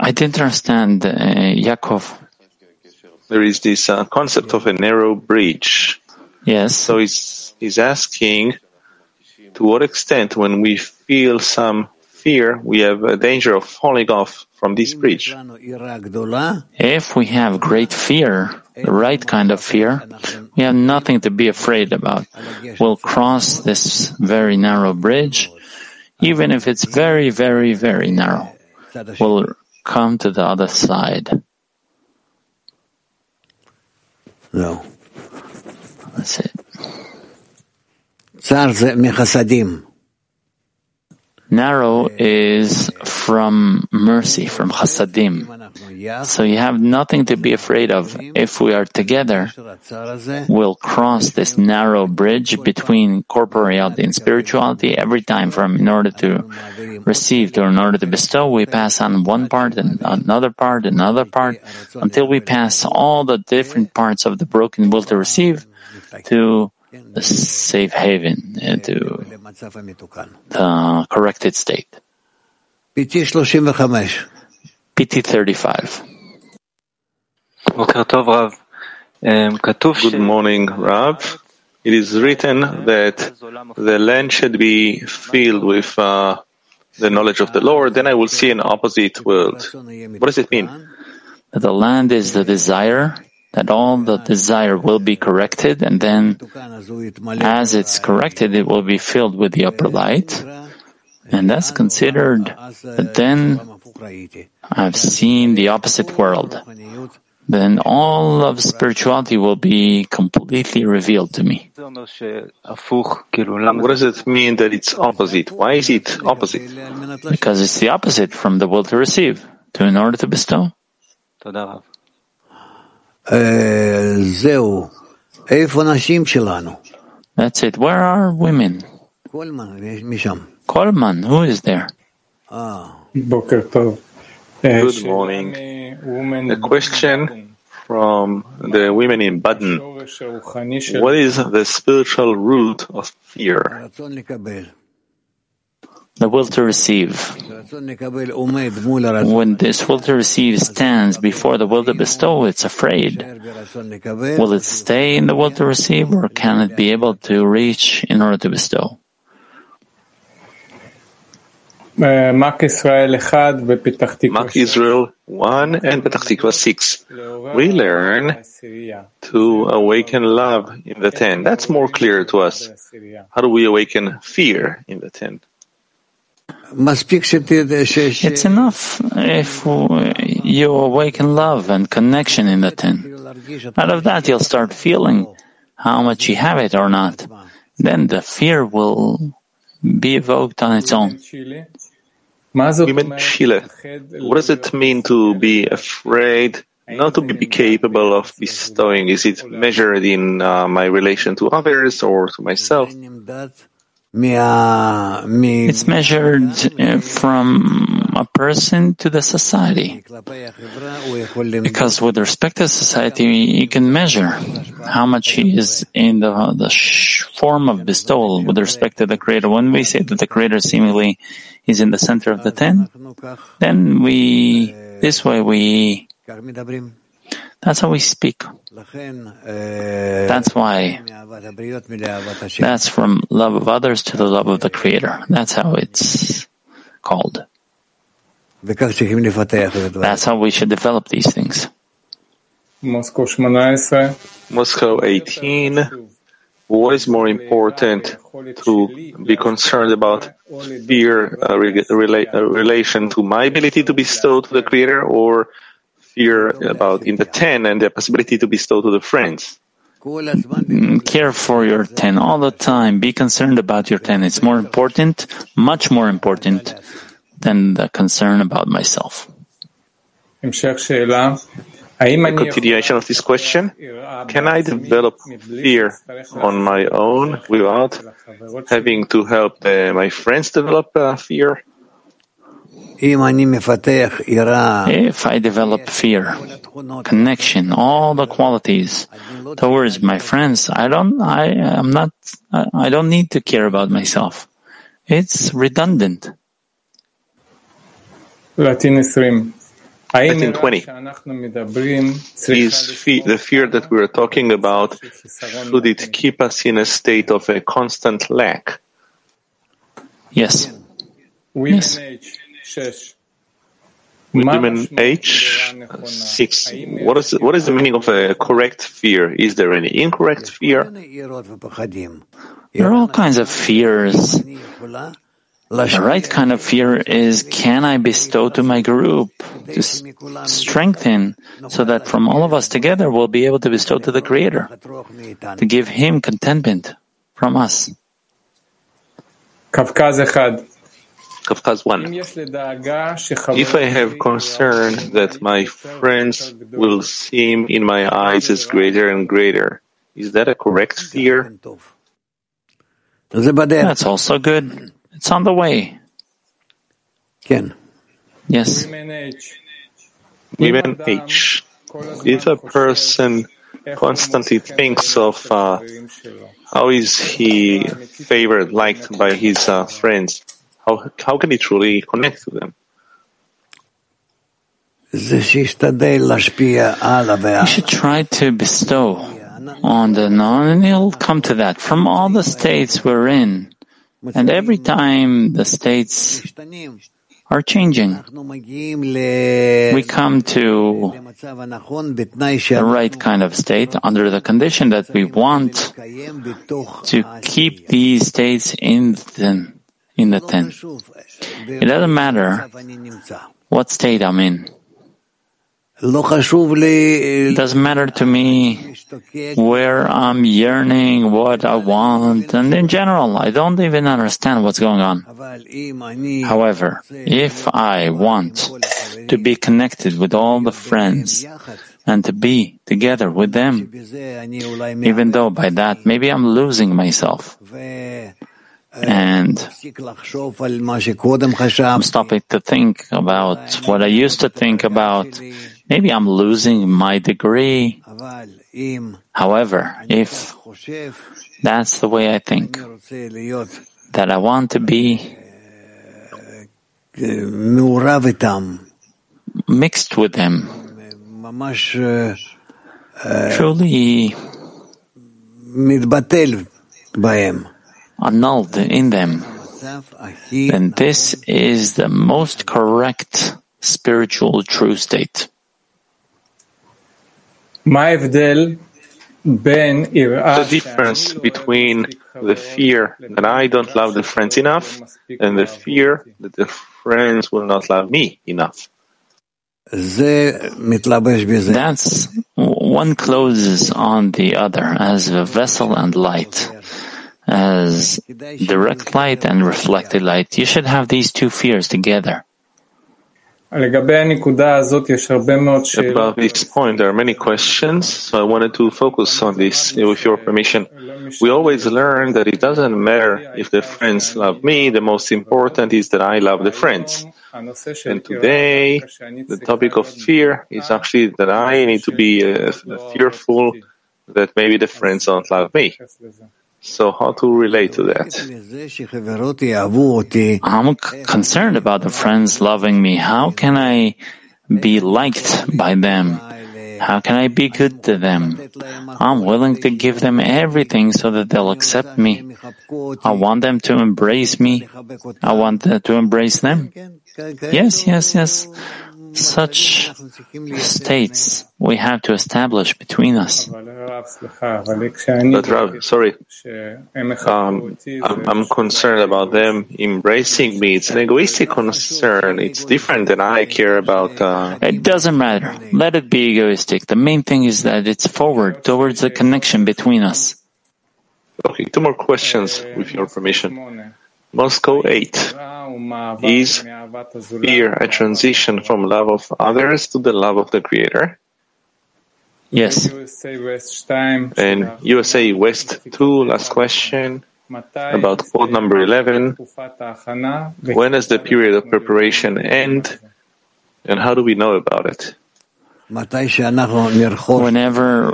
I didn't understand uh, There is this uh, concept of a narrow bridge. Yes. So he's, he's asking to what extent, when we feel some fear, we have a danger of falling off from this bridge. If we have great fear, the right kind of fear, we have nothing to be afraid about. We'll cross this very narrow bridge, even if it's very, very, very narrow. We'll come to the other side. No. That's it. Narrow is from mercy, from chasadim. So you have nothing to be afraid of. If we are together, we'll cross this narrow bridge between corporeality and spirituality every time from in order to receive to in order to bestow. We pass on one part and another part, another part until we pass all the different parts of the broken will to receive to the safe haven, uh, to the corrected state. PT 35. PT 35. Good morning, Rav. It is written that the land should be filled with uh, the knowledge of the Lord, then I will see an opposite world. What does it mean? The land is the desire, that all the desire will be corrected, and then as it's corrected, it will be filled with the upper light. And that's considered that then I've seen the opposite world. Then all of spirituality will be completely revealed to me. What does it mean that it's opposite? Why is it opposite? Because it's the opposite from the will to receive, to in order to bestow. That's it. Where are women? Kolman, who is there? Good morning. A question from the women in Baden. What is the spiritual root of fear? The will to receive. When this will to receive stands before the will to bestow, it's afraid. Will it stay in the will to receive or can it be able to reach in order to bestow? Mak Israel 1 and Petach Tikva 6. We learn to awaken love in the 10. That's more clear to us. How do we awaken fear in the 10? It's enough if you awaken love and connection in the 10. Out of that, you'll start feeling how much you have it or not. Then the fear will be evoked on its own. Women Chile, what does it mean to be afraid, not to be capable of bestowing? Is it measured in uh, my relation to others or to myself? It's measured uh, from a person to the society. Because with respect to society, you can measure how much he is in the, the form of bestowal with respect to the Creator. When we say that the Creator seemingly is in the center of the ten, then we, this way we, that's how we speak. That's why. That's from love of others to the love of the Creator. That's how it's called. That's how we should develop these things. Moscow 18. Moscow 18. What is more important to be concerned about fear uh, rela- uh, relation to my ability to bestow to the Creator or fear about in the 10 and the possibility to bestow to the friends? Care for your 10 all the time. Be concerned about your 10. It's more important, much more important than the concern about myself. A continuation of this question Can I develop fear on my own without having to help uh, my friends develop uh, fear? If I develop fear, connection, all the qualities towards my friends, I don't, I am not, I don't need to care about myself. It's redundant. Latin 20. Latin 20. Is fe- the fear that we are talking about, should it keep us in a state of a constant lack? Yes. Yes. Women six. What is what is the meaning of a correct fear? Is there any incorrect fear? There are all kinds of fears. The right kind of fear is can I bestow to my group to strengthen so that from all of us together we'll be able to bestow to the Creator, to give Him contentment from us. Kafkaz Kafkaz 1. If I have concern that my friends will seem in my eyes as greater and greater, is that a correct fear? That's also good. It's on the way. Ken. Yes. Women H. If a person constantly thinks of uh, how is he favored, liked by his uh, friends, how, how can he truly connect to them? You should try to bestow on the non, and he'll come to that from all the states we're in. And every time the states are changing, we come to the right kind of state under the condition that we want to keep these states in them in the tent. It doesn't matter what state I'm in. It doesn't matter to me where I'm yearning, what I want, and in general, I don't even understand what's going on. However, if I want to be connected with all the friends and to be together with them, even though by that maybe I'm losing myself, and I'm stopping to think about what I used to think about. Maybe I'm losing my degree. However, if that's the way I think, that I want to be mixed with them, truly annulled in them, then this is the most correct spiritual true state. The difference between the fear that I don't love the friends enough and the fear that the friends will not love me enough. That's one closes on the other as a vessel and light as direct light and reflected light. You should have these two fears together. About this point, there are many questions, so I wanted to focus on this with your permission. We always learn that it doesn't matter if the friends love me, the most important is that I love the friends. And today, the topic of fear is actually that I need to be uh, fearful that maybe the friends don't love me. So how to relate to that? I'm concerned about the friends loving me. How can I be liked by them? How can I be good to them? I'm willing to give them everything so that they'll accept me. I want them to embrace me. I want to embrace them. Yes, yes, yes. Such states we have to establish between us. But Rav, sorry, um, I'm, I'm, concerned about them embracing me. It's an egoistic concern. It's different than I care about. Uh... It doesn't matter. Let it be egoistic. The main thing is that it's forward towards the connection between us. Okay, two more questions with your permission. Moscow 8. Is fear a transition from love of others to the love of the Creator? Yes. And USA West 2, last question about quote number 11. When does the period of preparation end and how do we know about it? Whenever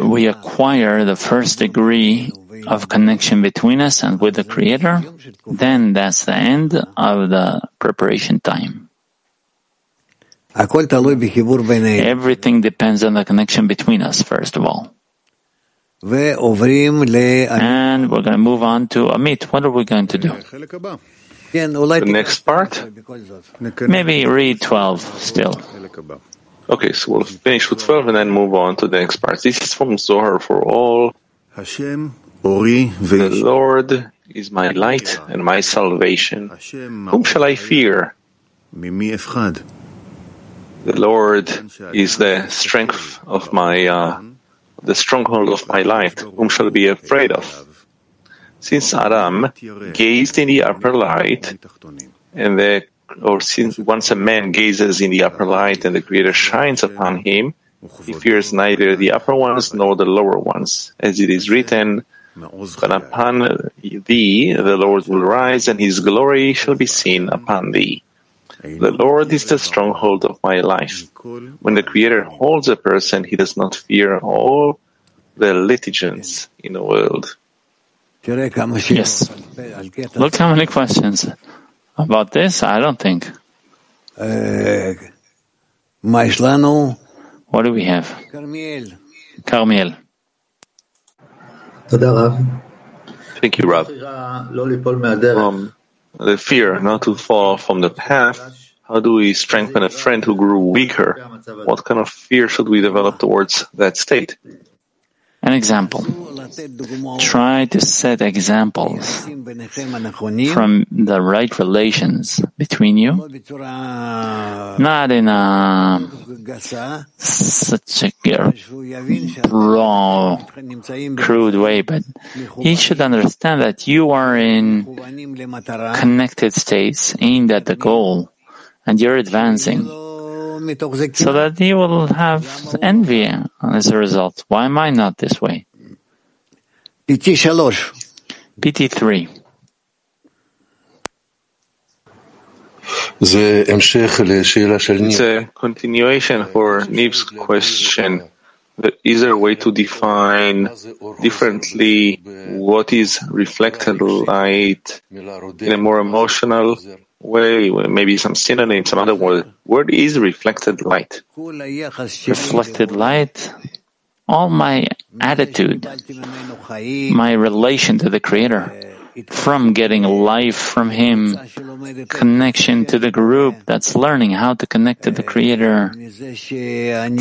we acquire the first degree of connection between us and with the Creator, then that's the end of the preparation time. Everything depends on the connection between us, first of all. And we're going to move on to Amit. What are we going to do? The next part? Maybe read 12 still. Okay, so we'll finish with 12 and then move on to the next part. This is from Zohar for all. Hashem the Lord is my light and my salvation. Whom shall I fear? The Lord is the strength of my, uh, the stronghold of my light. Whom shall I be afraid of? Since Adam gazed in the upper light, and the, or since once a man gazes in the upper light and the Creator shines upon him, he fears neither the upper ones nor the lower ones, as it is written, but upon thee the Lord will rise, and his glory shall be seen upon thee. The Lord is the stronghold of my life. When the Creator holds a person, he does not fear all the litigants in the world. Yes. Look how many questions. About this, I don't think. What do we have? Carmiel. Thank you, Rav. Um, the fear not to fall from the path, how do we strengthen a friend who grew weaker? What kind of fear should we develop towards that state? An example. Try to set examples from the right relations between you, not in a such a raw, crude way, but he should understand that you are in connected states aimed at the goal, and you're advancing so that he will have envy as a result. Why am I not this way? PT3. It's a continuation for Niv's question. Is there a way to define differently what is reflected light in a more emotional way, maybe some synonym, some other word. What is reflected light. Reflected light, all my attitude, my relation to the Creator, from getting life from Him, connection to the group that's learning how to connect to the Creator,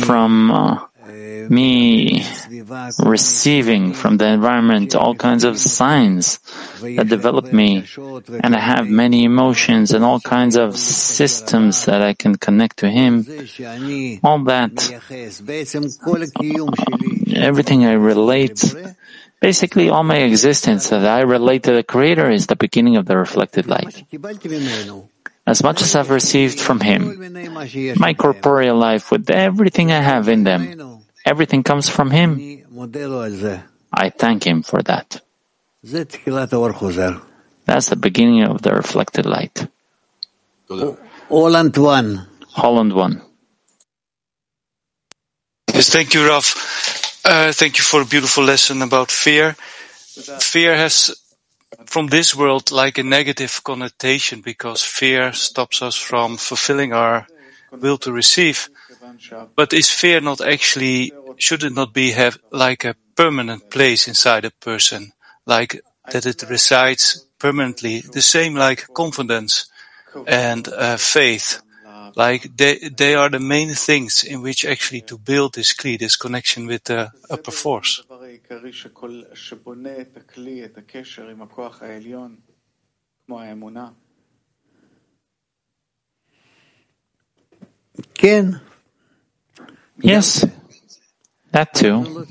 from uh, me receiving from the environment all kinds of signs that develop me, and I have many emotions and all kinds of systems that I can connect to Him, all that, everything I relate, basically all my existence that I relate to the Creator is the beginning of the reflected light. As much as I've received from Him, my corporeal life with everything I have in them, Everything comes from Him. I thank Him for that. That's the beginning of the reflected light. Holland one. Holland one. Yes, thank you, Rav. Uh, thank you for a beautiful lesson about fear. Fear has, from this world, like a negative connotation because fear stops us from fulfilling our will to receive. But is fear not actually, should it not be have like a permanent place inside a person, like that it resides permanently, the same like confidence and uh, faith, like they, they are the main things in which actually to build this kli, this connection with the upper force. Ken. Yes, that too.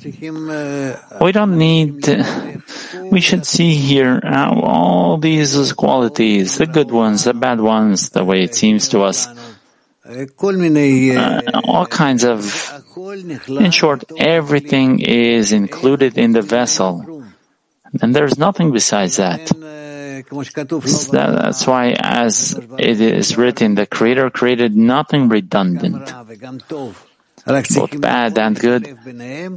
We don't need, we should see here all these qualities, the good ones, the bad ones, the way it seems to us. Uh, all kinds of, in short, everything is included in the vessel. And there's nothing besides that. That's why, as it is written, the Creator created nothing redundant both bad and good.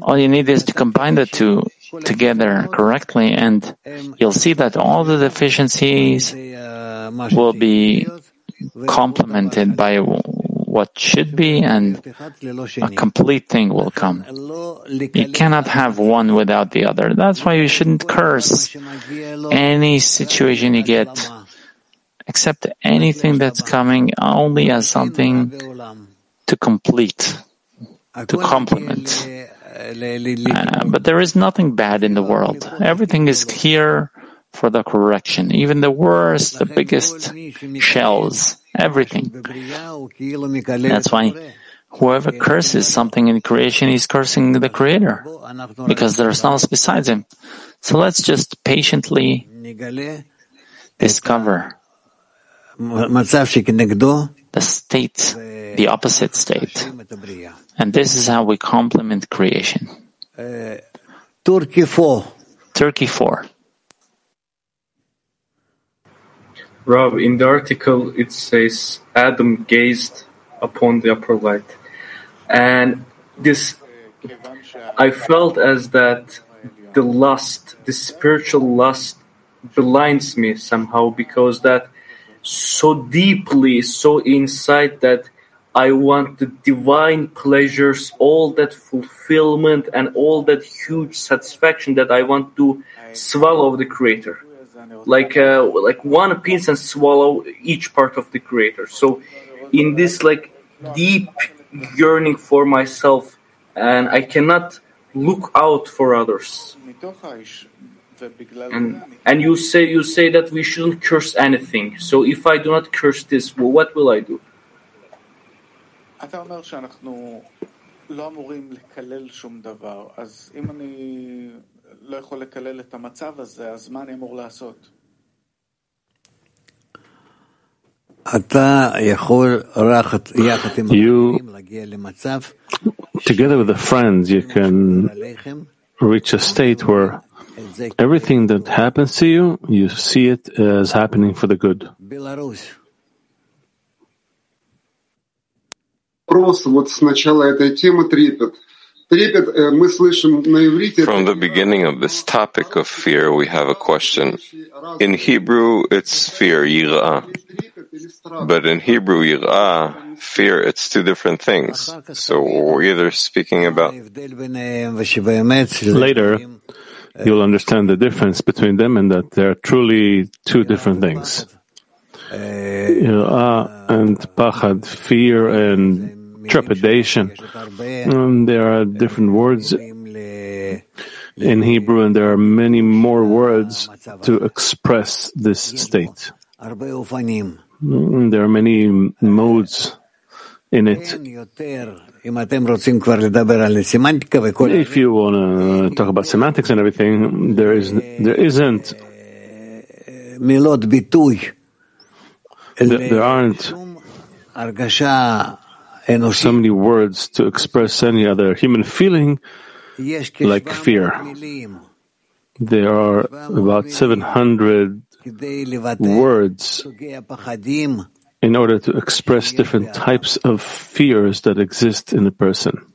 All you need is to combine the two together correctly, and you'll see that all the deficiencies will be complemented by what should be, and a complete thing will come. You cannot have one without the other. That's why you shouldn't curse any situation you get. Accept anything that's coming only as something to complete to complement. Uh, but there is nothing bad in the world. Everything is here for the correction. Even the worst, the biggest shells, everything. That's why whoever curses something in creation is cursing the Creator, because there's no else besides Him. So let's just patiently discover the state, the opposite state. And this is how we complement creation. Uh, Turkey 4. Turkey 4. Rob, in the article it says Adam gazed upon the upper light. And this, I felt as that the lust, the spiritual lust blinds me somehow because that so deeply, so inside that I want the divine pleasures, all that fulfillment and all that huge satisfaction that I want to swallow the creator Like uh, like one piece and swallow each part of the creator. So in this like deep yearning for myself and I cannot look out for others. And and you say you say that we shouldn't curse anything. So if I do not curse this, well, what will I do? אתה אומר שאנחנו לא אמורים לקלל שום דבר, אז אם אני לא יכול לקלל את המצב הזה, אז מה אני אמור לעשות? You, together with a friend, you can reach a state where everything that happens to you, you see it as happening for the good. Просто вот с начала этой темы трепет. From the beginning of this topic of fear, we have a question. In Hebrew, it's fear, yirah. But in Hebrew, yirah, fear, it's two different things. So we're either speaking about. Later, you'll understand the difference between them and that they're truly two different things. Yirah and pachad, fear and trepidation. Um, there are different words in Hebrew, and there are many more words to express this state. Mm, There are many modes in it. If you want to talk about semantics and everything, there is there isn't there, there aren't so many words to express any other human feeling like fear. There are about 700 words in order to express different types of fears that exist in a person.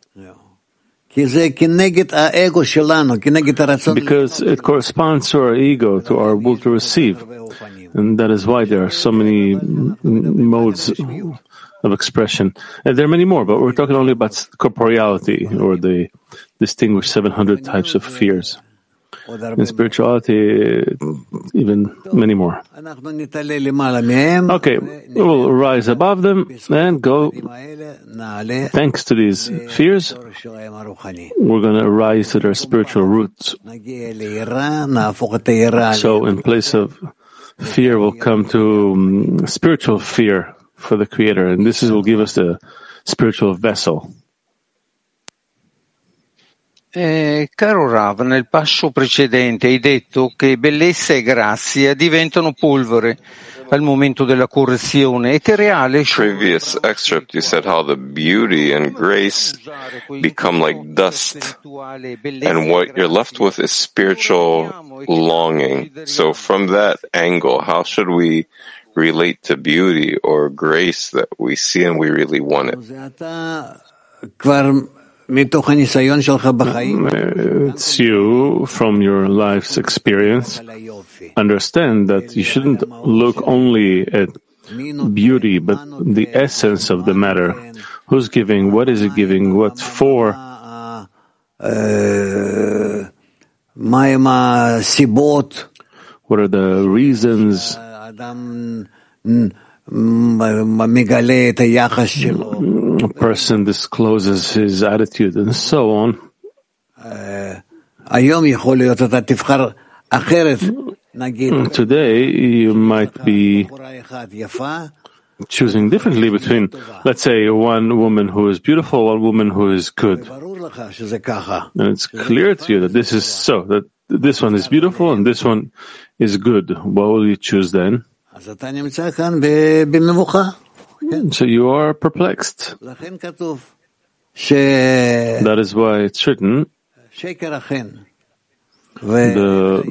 Because it corresponds to our ego, to our will to receive. And that is why there are so many modes of expression. And there are many more, but we're talking only about corporeality or the distinguished 700 types of fears. In spirituality, even many more. Okay, we'll rise above them and go. Thanks to these fears, we're going to rise to their spiritual roots. So, in place of fear, we'll come to um, spiritual fear for the Creator, and this is, will give us the spiritual vessel. Eh, caro Rav, nel passo precedente hai detto che bellezza e grazia diventano polvere al momento della correzione e che reale Previous excerpt, you said how the beauty and grace become like dust, and what you're left with is spiritual longing. So, from that angle, how should we relate to beauty or grace that we see and we really want it? It's you from your life's experience. Understand that you shouldn't look only at beauty, but the essence of the matter. Who's giving? What is it giving? What for? What are the reasons? A person discloses his attitude and so on. Mm, today, you might be choosing differently between, let's say, one woman who is beautiful, one woman who is good. And it's clear to you that this is so, that this one is beautiful and this one is good. What will you choose then? So you are perplexed. That is why it's written the,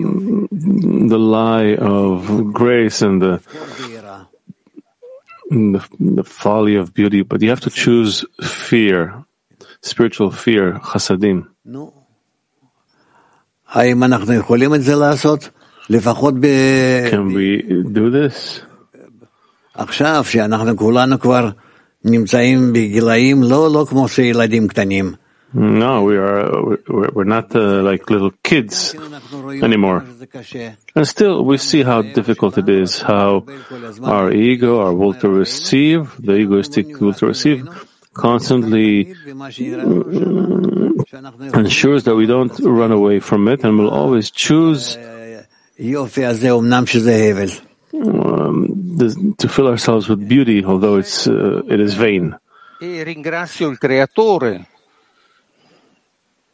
the lie of grace and the, the, the folly of beauty, but you have to choose fear, spiritual fear, chasadim. Can we do this? עכשיו, שאנחנו כולנו כבר נמצאים בגילאים לא, לא כמו שילדים קטנים. No, we are we're, we're not uh, like little kids anymore. And still, we see how difficult it is, how our ego, our will to receive, the egoistic will to receive, constantly ensures that we don't run away from it and will always choose um, the, to fill ourselves with beauty, although it's uh, it is vain. E ringrazio il creatore.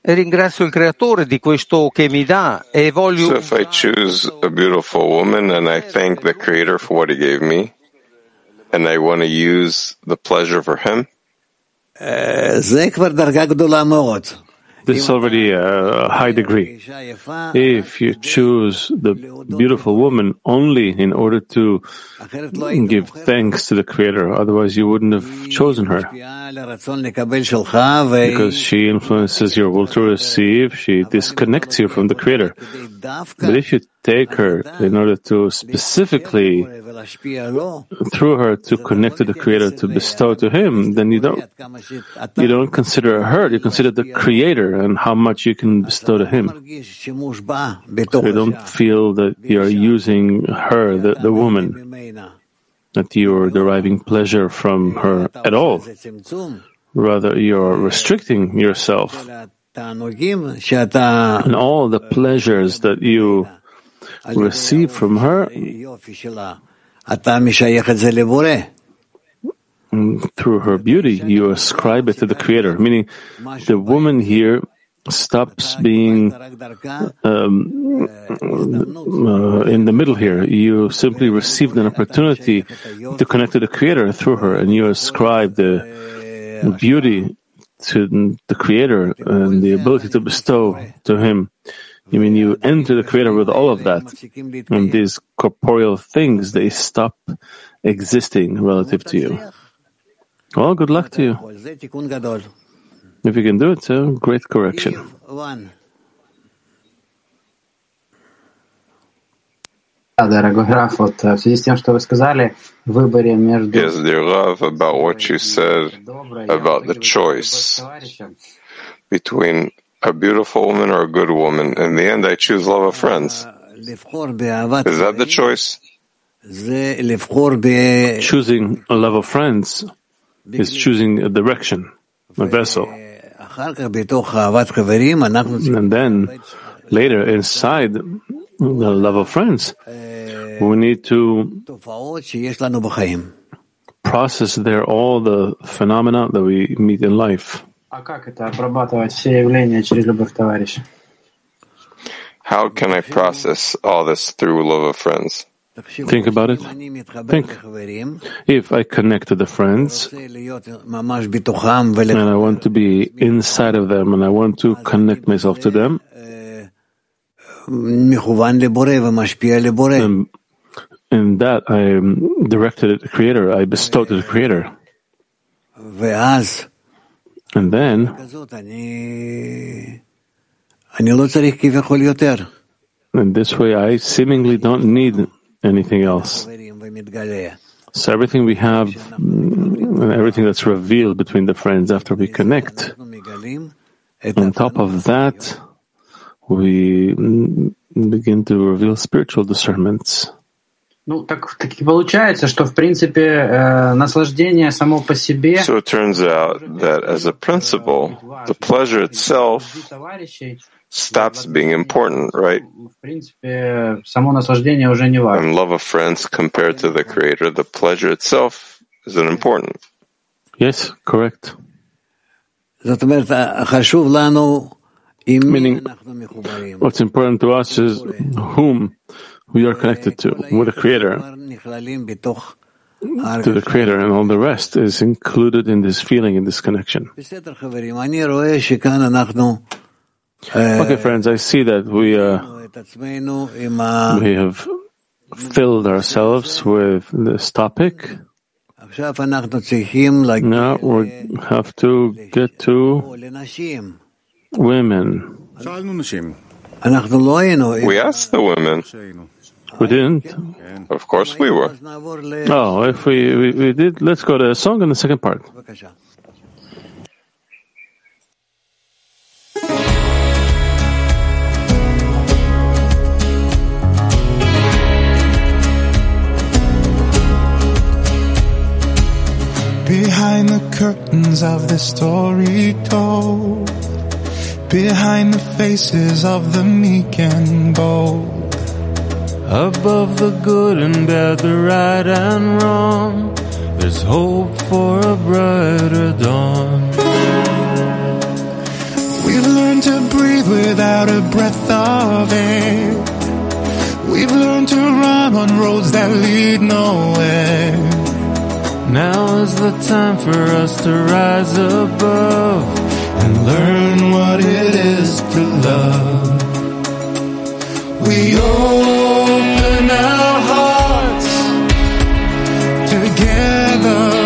E ringrazio il creatore di questo che mi dà e voglio. So if I choose a beautiful woman and I thank the creator for what he gave me, and I want to use the pleasure for him. This is already a high degree. If you choose the beautiful woman only in order to give thanks to the Creator, otherwise you wouldn't have chosen her. Because she influences your will to receive, she disconnects you from the Creator. But if you take her in order to specifically, through her, to connect to the Creator, to bestow to Him, then you don't, you don't consider her, you consider the Creator and how much you can bestow to Him. You don't feel that you're using her, the, the woman, that you're deriving pleasure from her at all. Rather, you're restricting yourself and all the pleasures that you receive from her through her beauty, you ascribe it to the Creator. Meaning, the woman here stops being um, uh, in the middle here. You simply received an opportunity to connect to the Creator through her, and you ascribe the beauty to the Creator and the ability to bestow to Him. I mean, you enter the Creator with all of that, and these corporeal things they stop existing relative to you. Well, good luck to you. If you can do it, it's a great correction. Дорогой Раф, вот в связи с тем, что вы сказали, в выборе между... Yes, dear love, about what you said about the choice between a beautiful woman or a good woman. In the end, I choose love of friends. Is that the choice? Choosing a love of friends is choosing a direction, a vessel. And then later, inside the love of friends, we need to process there all the phenomena that we meet in life. How can I process all this through love of friends? Think about it. Think. If I connect to the friends and I want to be inside of them and I want to connect myself to them, and in that I am directed at the Creator, I bestow to the Creator. And then in this way I seemingly don't need anything else. So everything we have, mm, everything that's revealed between the friends after we connect, on top of that, we mm, begin to reveal spiritual discernments. Ну, так, так и получается, что, в принципе, э, наслаждение само по себе... So it turns out that as a principle, the pleasure itself stops being important, right? В принципе, само наслаждение уже не важно. And love of friends compared to the creator, the pleasure itself isn't important. Yes, correct. זאת אומרת, חשוב לנו עם מי Meaning, אנחנו מחוברים. what's important to us is whom we are connected to with the Creator. To the Creator, and all the rest is included in this feeling, in this connection. Okay, friends, I see that we uh, we have filled ourselves with this topic. Now we have to get to women. We asked the women. We didn't? Of course we were. Oh, if we, we, we did, let's go to a song in the second part. Behind the curtains of the story told, behind the faces of the meek and bold above the good and bad, the right and wrong, there's hope for a brighter dawn. We've learned to breathe without a breath of air. We've learned to run on roads that lead nowhere. Now is the time for us to rise above and learn what it is to love. We open our hearts, together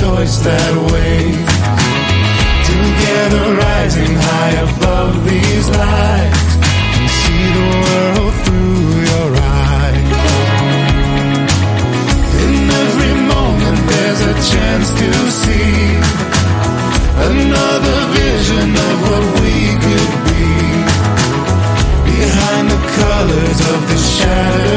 choice that waits. Together rising high above these lights, and see the world through your eyes. In every moment there's a chance to see another vision of what we could be. Behind the colors of the shadows.